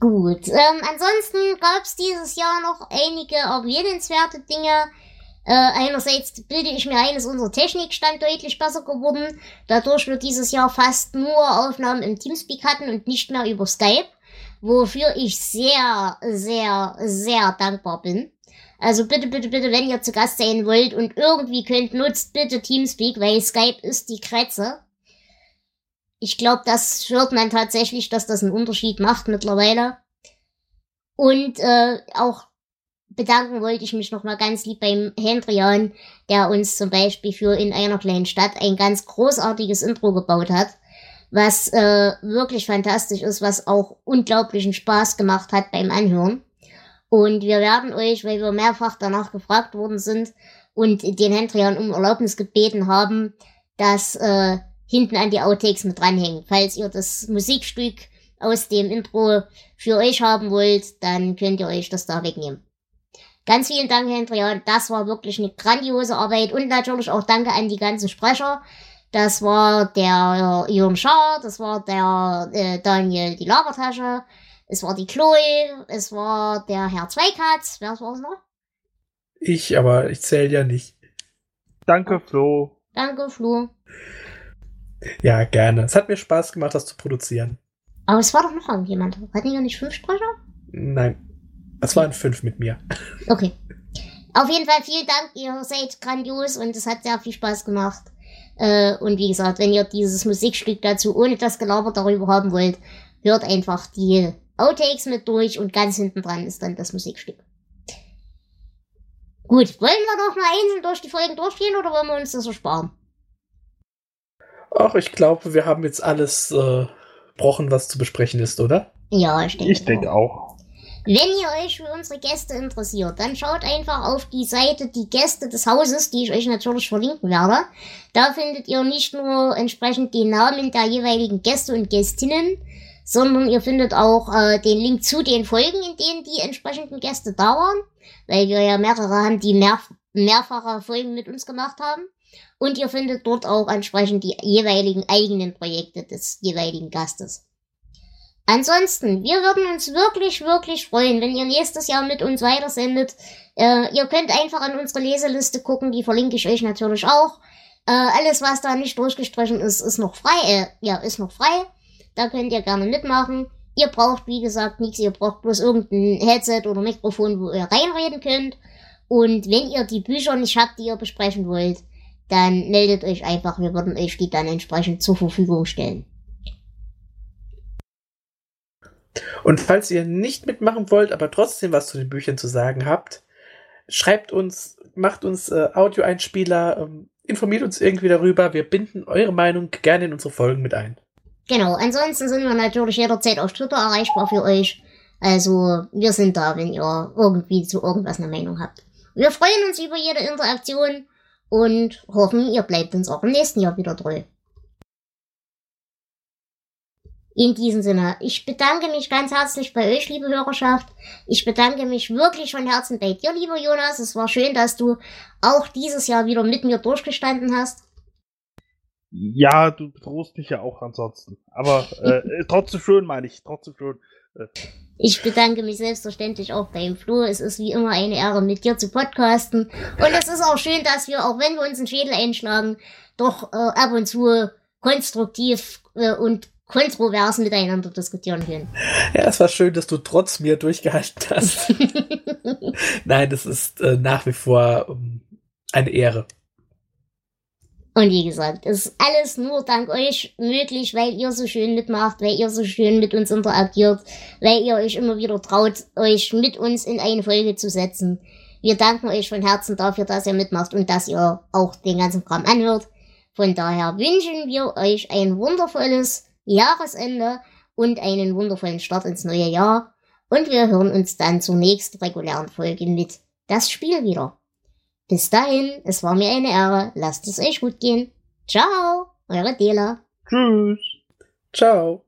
Gut. Ähm, ansonsten gab es dieses Jahr noch einige erwähnenswerte Dinge. Äh, einerseits bilde ich mir ein, ist unser Technikstand deutlich besser geworden. Dadurch wir dieses Jahr fast nur Aufnahmen im Teamspeak hatten und nicht mehr über Skype. Wofür ich sehr, sehr, sehr dankbar bin. Also bitte, bitte, bitte, wenn ihr zu Gast sein wollt und irgendwie könnt, nutzt bitte Teamspeak, weil Skype ist die Kretze ich glaube, das hört man tatsächlich, dass das einen Unterschied macht mittlerweile. Und äh, auch bedanken wollte ich mich nochmal ganz lieb beim Hendrian, der uns zum Beispiel für in einer kleinen Stadt ein ganz großartiges Intro gebaut hat, was äh, wirklich fantastisch ist, was auch unglaublichen Spaß gemacht hat beim Anhören. Und wir werden euch, weil wir mehrfach danach gefragt worden sind und den Hendrian um Erlaubnis gebeten haben, dass äh, hinten an die Outtakes mit dranhängen. Falls ihr das Musikstück aus dem Intro für euch haben wollt, dann könnt ihr euch das da wegnehmen. Ganz vielen Dank, Hendrian. Das war wirklich eine grandiose Arbeit und natürlich auch danke an die ganzen Sprecher. Das war der äh, Jürgen Schaar, das war der äh, Daniel die Labertasche, es war die Chloe, es war der Herr Zweikatz. Wer war es noch? Ich, aber ich zähle ja nicht. Danke, Flo. Danke, Flo. Ja, gerne. Es hat mir Spaß gemacht, das zu produzieren. Aber es war doch noch irgendjemand. Hatten ihr nicht fünf Sprecher? Nein. Es waren fünf mit mir. Okay. Auf jeden Fall vielen Dank. Ihr seid grandios und es hat sehr viel Spaß gemacht. Äh, und wie gesagt, wenn ihr dieses Musikstück dazu ohne das Gelaber darüber haben wollt, hört einfach die Outtakes mit durch und ganz hinten dran ist dann das Musikstück. Gut, wollen wir doch mal einzeln durch die Folgen durchgehen oder wollen wir uns das ersparen? Ach, ich glaube, wir haben jetzt alles äh, brochen, was zu besprechen ist, oder? Ja, ich denke Ich denke auch. Wenn ihr euch für unsere Gäste interessiert, dann schaut einfach auf die Seite Die Gäste des Hauses, die ich euch natürlich verlinken werde. Da findet ihr nicht nur entsprechend die Namen der jeweiligen Gäste und Gästinnen, sondern ihr findet auch äh, den Link zu den Folgen, in denen die entsprechenden Gäste da waren, weil wir ja mehrere haben, die mehr, mehrfache Folgen mit uns gemacht haben. Und ihr findet dort auch entsprechend die jeweiligen eigenen Projekte des jeweiligen Gastes. Ansonsten, wir würden uns wirklich, wirklich freuen, wenn ihr nächstes Jahr mit uns weitersendet. Äh, ihr könnt einfach an unsere Leseliste gucken, die verlinke ich euch natürlich auch. Äh, alles, was da nicht durchgestrichen ist, ist noch frei. Äh, ja, ist noch frei. Da könnt ihr gerne mitmachen. Ihr braucht, wie gesagt, nichts. Ihr braucht bloß irgendein Headset oder Mikrofon, wo ihr reinreden könnt. Und wenn ihr die Bücher nicht habt, die ihr besprechen wollt, dann meldet euch einfach, wir würden euch die dann entsprechend zur Verfügung stellen. Und falls ihr nicht mitmachen wollt, aber trotzdem was zu den Büchern zu sagen habt, schreibt uns, macht uns äh, Audioeinspieler, ähm, informiert uns irgendwie darüber. Wir binden eure Meinung gerne in unsere Folgen mit ein. Genau, ansonsten sind wir natürlich jederzeit auf Twitter erreichbar für euch. Also wir sind da, wenn ihr irgendwie zu irgendwas eine Meinung habt. Wir freuen uns über jede Interaktion und hoffen, ihr bleibt uns auch im nächsten Jahr wieder treu. In diesem Sinne, ich bedanke mich ganz herzlich bei euch, liebe Hörerschaft. Ich bedanke mich wirklich von Herzen bei dir, lieber Jonas. Es war schön, dass du auch dieses Jahr wieder mit mir durchgestanden hast. Ja, du bedrohst mich ja auch ansonsten. Aber äh, trotzdem schön, meine ich. Trotzdem schön. Äh. Ich bedanke mich selbstverständlich auch beim Flo. Es ist wie immer eine Ehre, mit dir zu podcasten. Und es ist auch schön, dass wir, auch wenn wir uns einen Schädel einschlagen, doch äh, ab und zu konstruktiv äh, und kontrovers miteinander diskutieren können. Ja, es war schön, dass du trotz mir durchgehalten hast. Nein, das ist äh, nach wie vor ähm, eine Ehre. Und wie gesagt, es ist alles nur dank euch möglich, weil ihr so schön mitmacht, weil ihr so schön mit uns interagiert, weil ihr euch immer wieder traut, euch mit uns in eine Folge zu setzen. Wir danken euch von Herzen dafür, dass ihr mitmacht und dass ihr auch den ganzen Kram anhört. Von daher wünschen wir euch ein wundervolles Jahresende und einen wundervollen Start ins neue Jahr. Und wir hören uns dann zur nächsten regulären Folge mit Das Spiel wieder. Bis dahin, es war mir eine Ehre. Lasst es euch gut gehen. Ciao, eure Dela. Tschüss. Ciao.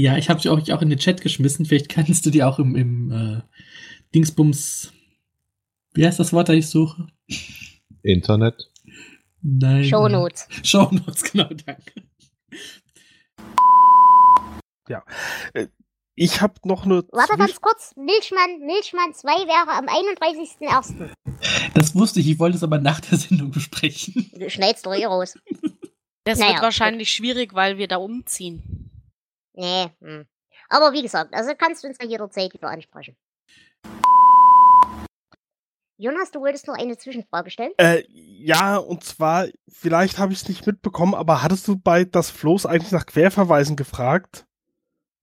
Ja, ich habe sie auch, auch in den Chat geschmissen. Vielleicht kannst du die auch im, im äh, Dingsbums. Wie heißt das Wort, das ich suche? Internet. Nein. Shownotes. Shownotes, genau, danke. Ich habe noch eine. Warte ganz kurz. Milchmann, Milchmann 2 wäre am 31.01. Das wusste ich, ich wollte es aber nach der Sendung besprechen. Du schneidest doch eh raus. Das Naja, wird wahrscheinlich schwierig, weil wir da umziehen. Nee. Hm. Aber wie gesagt, also kannst du uns ja jederzeit wieder ansprechen. Jonas, du wolltest noch eine Zwischenfrage stellen? Äh, ja, und zwar, vielleicht habe ich es nicht mitbekommen, aber hattest du bei das Floß eigentlich nach Querverweisen gefragt?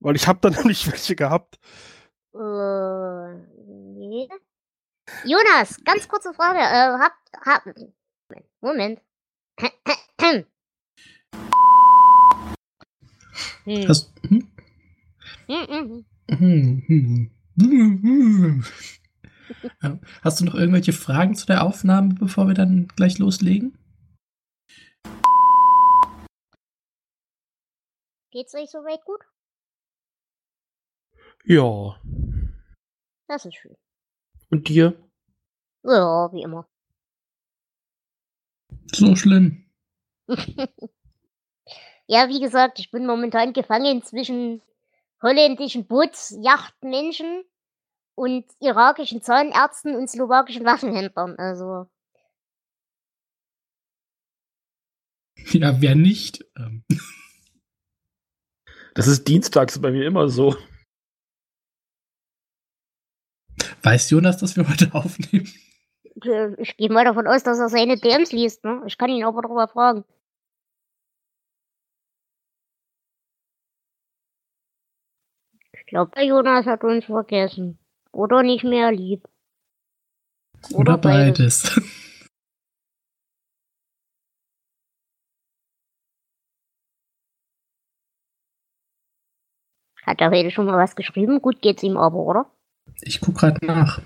Weil ich habe da nämlich welche gehabt. Äh, nee. Jonas, ganz kurze Frage. Äh, habt, habt, Moment. Hm. Hast, hm? Hm, hm, hm. Hast du noch irgendwelche Fragen zu der Aufnahme, bevor wir dann gleich loslegen? Geht's euch soweit gut? Ja. Das ist schön. Und dir? Ja, wie immer. So schlimm. ja, wie gesagt, ich bin momentan gefangen zwischen holländischen Bootsjachtmenschen und irakischen Zahnärzten und slowakischen Waffenhändlern. Also, Ja, wer nicht? Ähm, Das ist dienstags bei mir immer so. Weiß Jonas, dass wir heute aufnehmen? ich gehe mal davon aus, dass er seine DMs liest. Ne? Ich kann ihn aber darüber fragen. Ich glaube, der Jonas hat uns vergessen. Oder nicht mehr lieb. Oder beides. Hat er heute schon mal was geschrieben? Gut geht's ihm aber, oder? Ich guck gerade nach.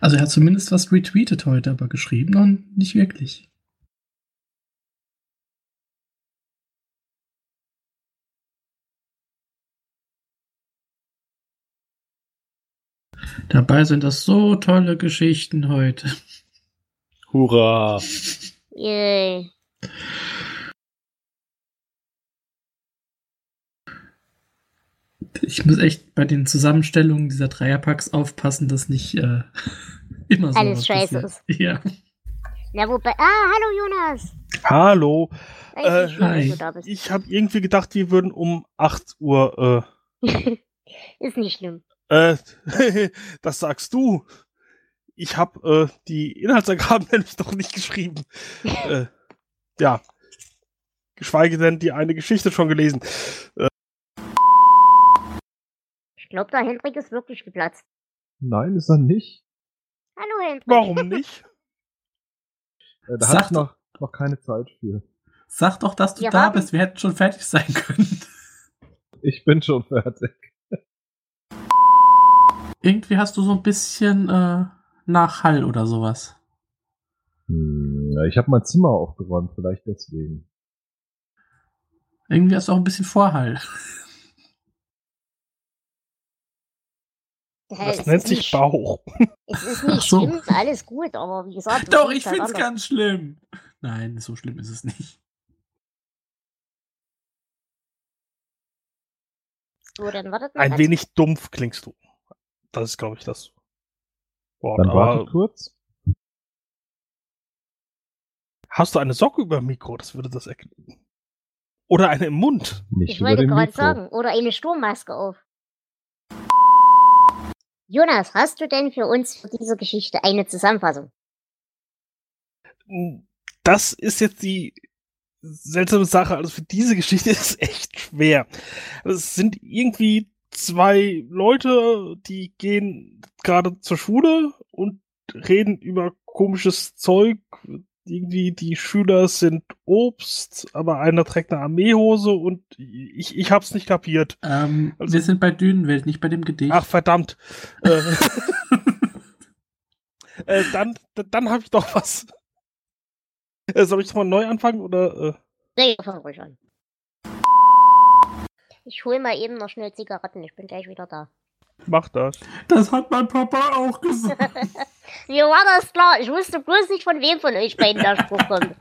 Also er hat zumindest was retweetet heute, aber geschrieben noch nicht wirklich. Dabei sind das so tolle Geschichten heute. Hurra! Yay. Ich muss echt bei den Zusammenstellungen dieser Dreierpacks aufpassen, dass nicht äh, immer so Alles scheiße passiert. Ja. Na, wobei. Ah, hallo Jonas. Hallo. Äh, hi. du da bist. Ich habe irgendwie gedacht, wir würden um 8 Uhr. Ist nicht schlimm. Äh, äh, das sagst du. Ich habe äh, die Inhaltsangaben nämlich noch nicht geschrieben. äh, ja. Geschweige denn die eine Geschichte schon gelesen. Ich glaube, der Hendrik ist wirklich geplatzt. Nein, ist er nicht. Hallo Hendrik. Warum nicht? Äh, da Sag hatte ich noch, noch keine Zeit für. Sag doch, dass du Wir da haben- bist. Wir hätten schon fertig sein können. Ich bin schon fertig. Irgendwie hast du so ein bisschen äh, Nachhall oder sowas. Hm, ja, ich habe mein Zimmer aufgeräumt, vielleicht deswegen. Irgendwie hast du auch ein bisschen Vorhall. Das es nennt sich Bauch. Es ist nicht so. schlimm, alles gut, aber wie gesagt. Doch, das ich liegt find's daran, ganz schlimm. Nein, so schlimm ist es nicht. So, dann wartet mal Ein ganz wenig dumpf klingst du. Das ist, glaube ich, das Wort. Dann warte Aber kurz. hast du eine Socke über dem Mikro? Das würde das erklären. Oder eine im Mund. Nicht Ich wollte gerade sagen, oder eine Sturmmaske auf. Jonas, hast du denn für uns für diese Geschichte eine Zusammenfassung? Das ist jetzt die seltsame Sache. Also für diese Geschichte ist es echt schwer. Also Es sind irgendwie zwei Leute, die gehen gerade zur Schule und reden über komisches Zeug. Irgendwie die Schüler sind Obst, aber einer trägt eine Armeehose und ich, ich hab's nicht kapiert. Ähm, Also- wir sind bei Dünenwelt, nicht bei dem Gedicht. Ach verdammt. äh, Äh, dann dann, habe ich doch was. Äh, soll ich mal neu anfangen oder? Äh? Nee, fang ruhig an. Ich hol mal eben noch schnell Zigaretten, ich bin gleich wieder da. Mach das. Das hat mein Papa auch gesagt. Mir war das klar, ich wusste bloß nicht, von wem von euch beiden der Spruch kommt.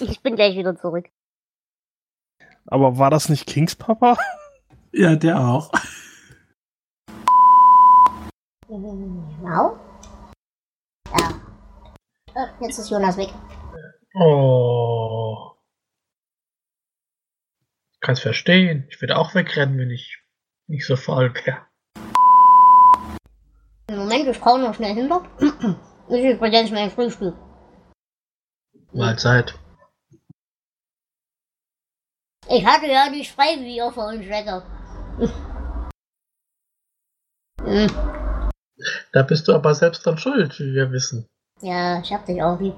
Ich bin gleich wieder zurück. Aber war das nicht Kings Papa? ja, der auch. Genau. Ja. Äh, jetzt ist Jonas weg. Oh. Kann's verstehen. Ich würde auch wegrennen, wenn ich nicht so faul wäre. Moment, ich brauche noch schnell hinter. Ist übrigens mein Frühstück. Mahlzeit. Ich hatte ja nicht frei, wie ihr vorhin Schlecker. Hm, Da bist du aber selbst dran schuld, wie wir wissen. ja, ich hab dich auch lieb.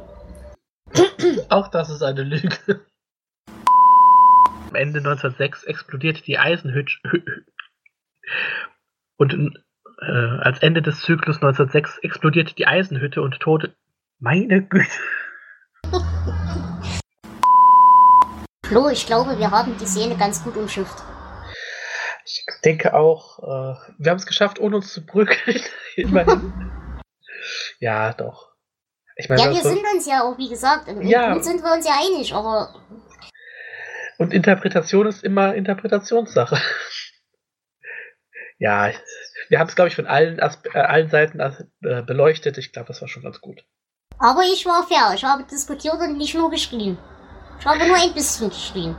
Auch das ist eine Lüge. Am Ende 1906 explodiert die Eisenhütte. Und äh, als Ende des Zyklus 1906 explodiert die Eisenhütte und Tode. Meine Güte. Flo, ich glaube, wir haben die Szene ganz gut umschifft. Ich denke auch, äh, wir haben es geschafft, ohne uns zu brücken. Ja, doch. Ich meine, Ja, wir so- sind uns ja auch, wie gesagt, im Ja. Sind wir uns ja einig, aber Und Interpretation ist immer Interpretationssache. ja, wir haben es, glaube ich, von allen, Aspe äh, allen Seiten äh, beleuchtet. Ich glaube, das war schon ganz gut. Aber ich war fair. Ich habe diskutiert und nicht nur geschrien. Ich habe nur ein bisschen geschrien.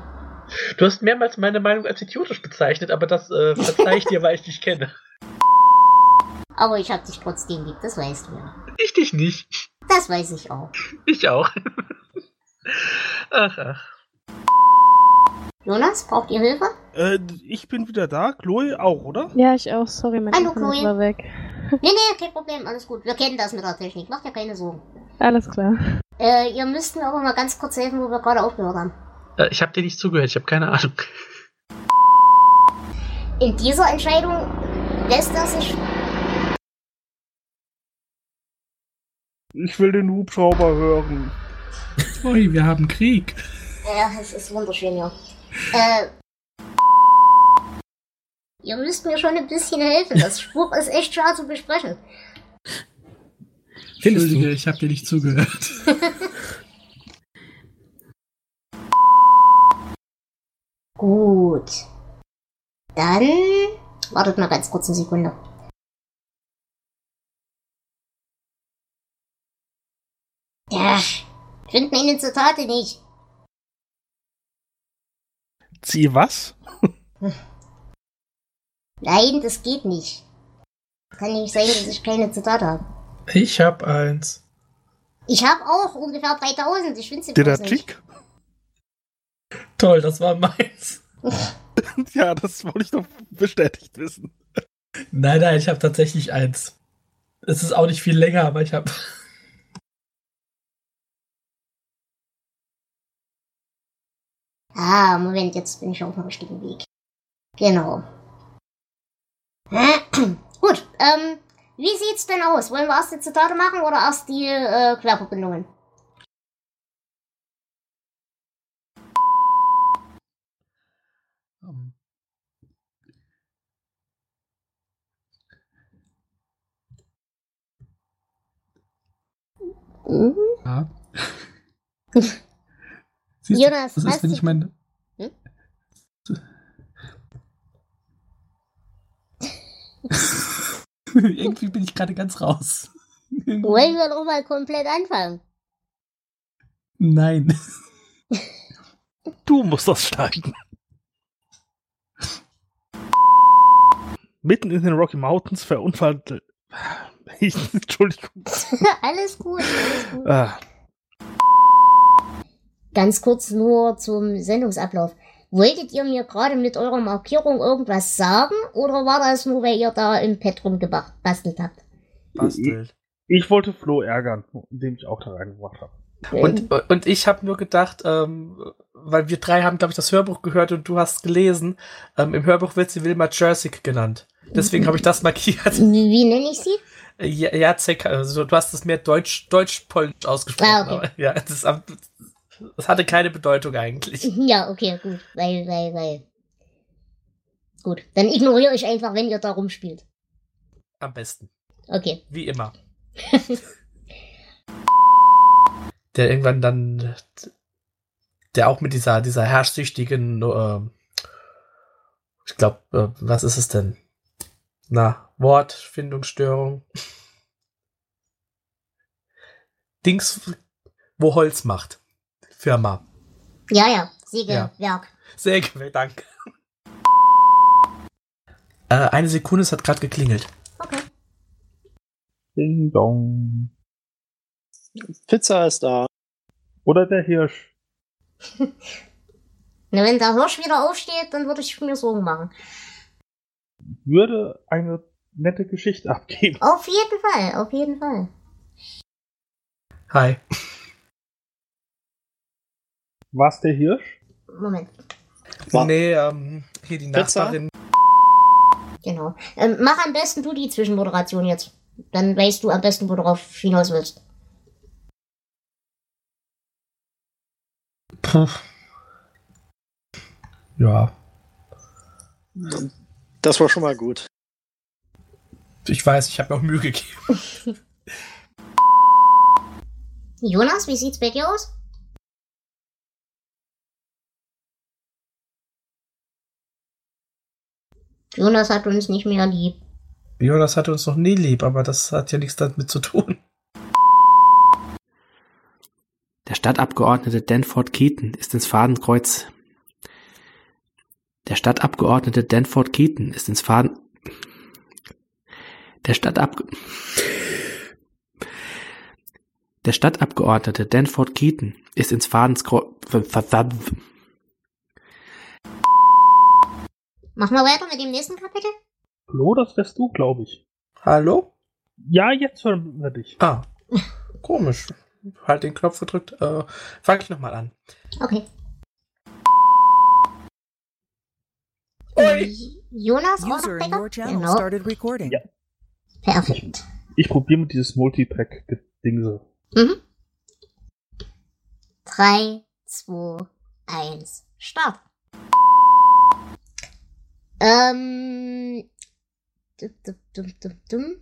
Du hast mehrmals meine Meinung als idiotisch bezeichnet, aber das äh, verzeih ich dir, weil ich dich kenne. Aber ich habe dich trotzdem lieb, das weißt du ja. Ich dich nicht. Das weiß ich auch. Ich auch. ach, ach. Jonas, braucht ihr Hilfe? Äh, ich bin wieder da. Chloe auch, oder? Ja, ich auch. Sorry, mein Hallo, Internet Chloe. war weg. Nee, nee, kein Problem, alles gut. Wir kennen das mit der Technik, macht ja keine Sorgen. Alles klar. Äh, ihr müsst mir aber mal ganz kurz helfen, wo wir gerade aufgehört haben. Äh, ich habe dir nicht zugehört, ich habe keine Ahnung. In dieser Entscheidung lässt er sich. Ich will den Hubschrauber hören. Ui, wir haben Krieg. Ja, es ist wunderschön hier. Äh. Ihr müsst mir schon ein bisschen helfen. Das Spruch ist echt schwer zu besprechen. Entschuldige, ich habe dir nicht zugehört. Gut. Dann. Wartet mal ganz kurz eine Sekunde. Ja, ich finde meine Zitate nicht. Sie was? Nein, das geht nicht. Kann nicht sein, dass ich keine Zitate habe. Ich hab eins. Ich habe auch ungefähr 3000. Ich finde bloß nicht. Chick? Toll, das war meins. ja, das wollte ich doch bestätigt wissen. Nein, nein, ich habe tatsächlich eins. Es ist auch nicht viel länger, aber ich habe. Ah, Moment, jetzt bin ich auf dem richtigen Weg. Genau. Gut, ähm, wie sieht's denn aus? Wollen wir erst die Zitate machen oder erst die äh, Querverbindungen? Ähm. Mhm. Ja. Siehst du, Jonas, das hast ist, wenn du- ich meine. Hm? Irgendwie bin ich gerade ganz raus. Wollen wir doch mal komplett anfangen? Nein. Du musst das schneiden. Mitten in den Rocky Mountains verunfallt. Ich, Entschuldigung. alles gut, alles gut. Ah, Ganz kurz nur zum Sendungsablauf. Wolltet ihr mir gerade mit eurer Markierung irgendwas sagen oder war das nur, weil ihr da im Pad rumgebastelt habt? Bastelt. ich wollte Flo ärgern, indem ich auch da reingebracht habe. Und, und ich habe nur gedacht, ähm, weil wir drei haben, glaube ich, das Hörbuch gehört und du hast gelesen, ähm, im Hörbuch wird sie Wilma Jersey genannt. Deswegen habe ich das markiert. Wie, wie nenne ich sie? Ja, Jacek, also du hast es mehr deutsch, deutsch-polnisch ausgesprochen. Ah, okay. aber ja, das, ist am- das hatte keine Bedeutung eigentlich. Ja, okay, gut. Weil, weil, weil. Gut. Dann ignoriere ich einfach, wenn ihr da rumspielt. Am besten. Okay. Wie immer. der irgendwann dann, der auch mit dieser, dieser herrschsüchtigen, äh, ich glaube, äh, was ist es denn? Na, Wortfindungsstörung. Dings, wo Holz macht. Firma. Ja, ja. Sägewerk. Ja. Säge, danke. Äh, eine Sekunde, es hat gerade geklingelt. Okay. Ding dong. Pizza ist da. Oder der Hirsch. Na, wenn der Hirsch wieder aufsteht, dann würde ich mir Sorgen machen. Würde eine nette Geschichte abgeben. Auf jeden Fall, auf jeden Fall. Hi. War's der Hirsch? Moment. Nee, ähm, hier die Pizza? Nachbarin. Genau. Ähm, mach am besten du die Zwischenmoderation jetzt. Dann weißt du am besten, wo du drauf hinaus willst. Puh. Ja, Das war schon mal gut. ich weiß, ich habe mir auch Mühe gegeben. Jonas, wie sieht's bei dir aus? Jonas hat uns nicht mehr lieb. Jonas hatte uns noch nie lieb, aber das hat ja nichts damit zu tun. Der Stadtabgeordnete Danford Keaton ist ins Fadenkreuz. Der Stadtabgeordnete Danford Keaton ist ins Faden. Der Stadtab Der Stadtabgeordnete Danford Keaton ist ins Fadenskreuz. Machen wir weiter mit dem nächsten Kapitel? Flo, das wärst du, glaube ich. Hallo? Ja, jetzt hören wir dich. Ah, komisch. Halt den Knopf gedrückt. Äh, Fange ich nochmal an. Okay. Jonas channel Genau. started recording. Ja. Perfekt. Ich probiere mit dieses Multipack-Dingse. Mhm. 3, 2, 1, Start. Ähm. Dum, dum, dum, dum, dum.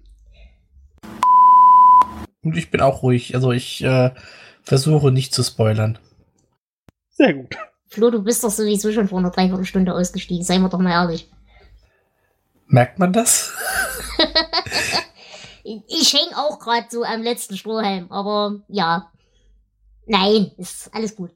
Und ich bin auch ruhig. Also ich äh, versuche nicht zu spoilern. Sehr gut. Flo, du bist doch sowieso schon vor einer Dreiviertelstunde ausgestiegen, seien wir doch mal ehrlich. Merkt man das? Ich häng auch gerade so am letzten Strohhalm, aber ja. Nein, ist alles gut.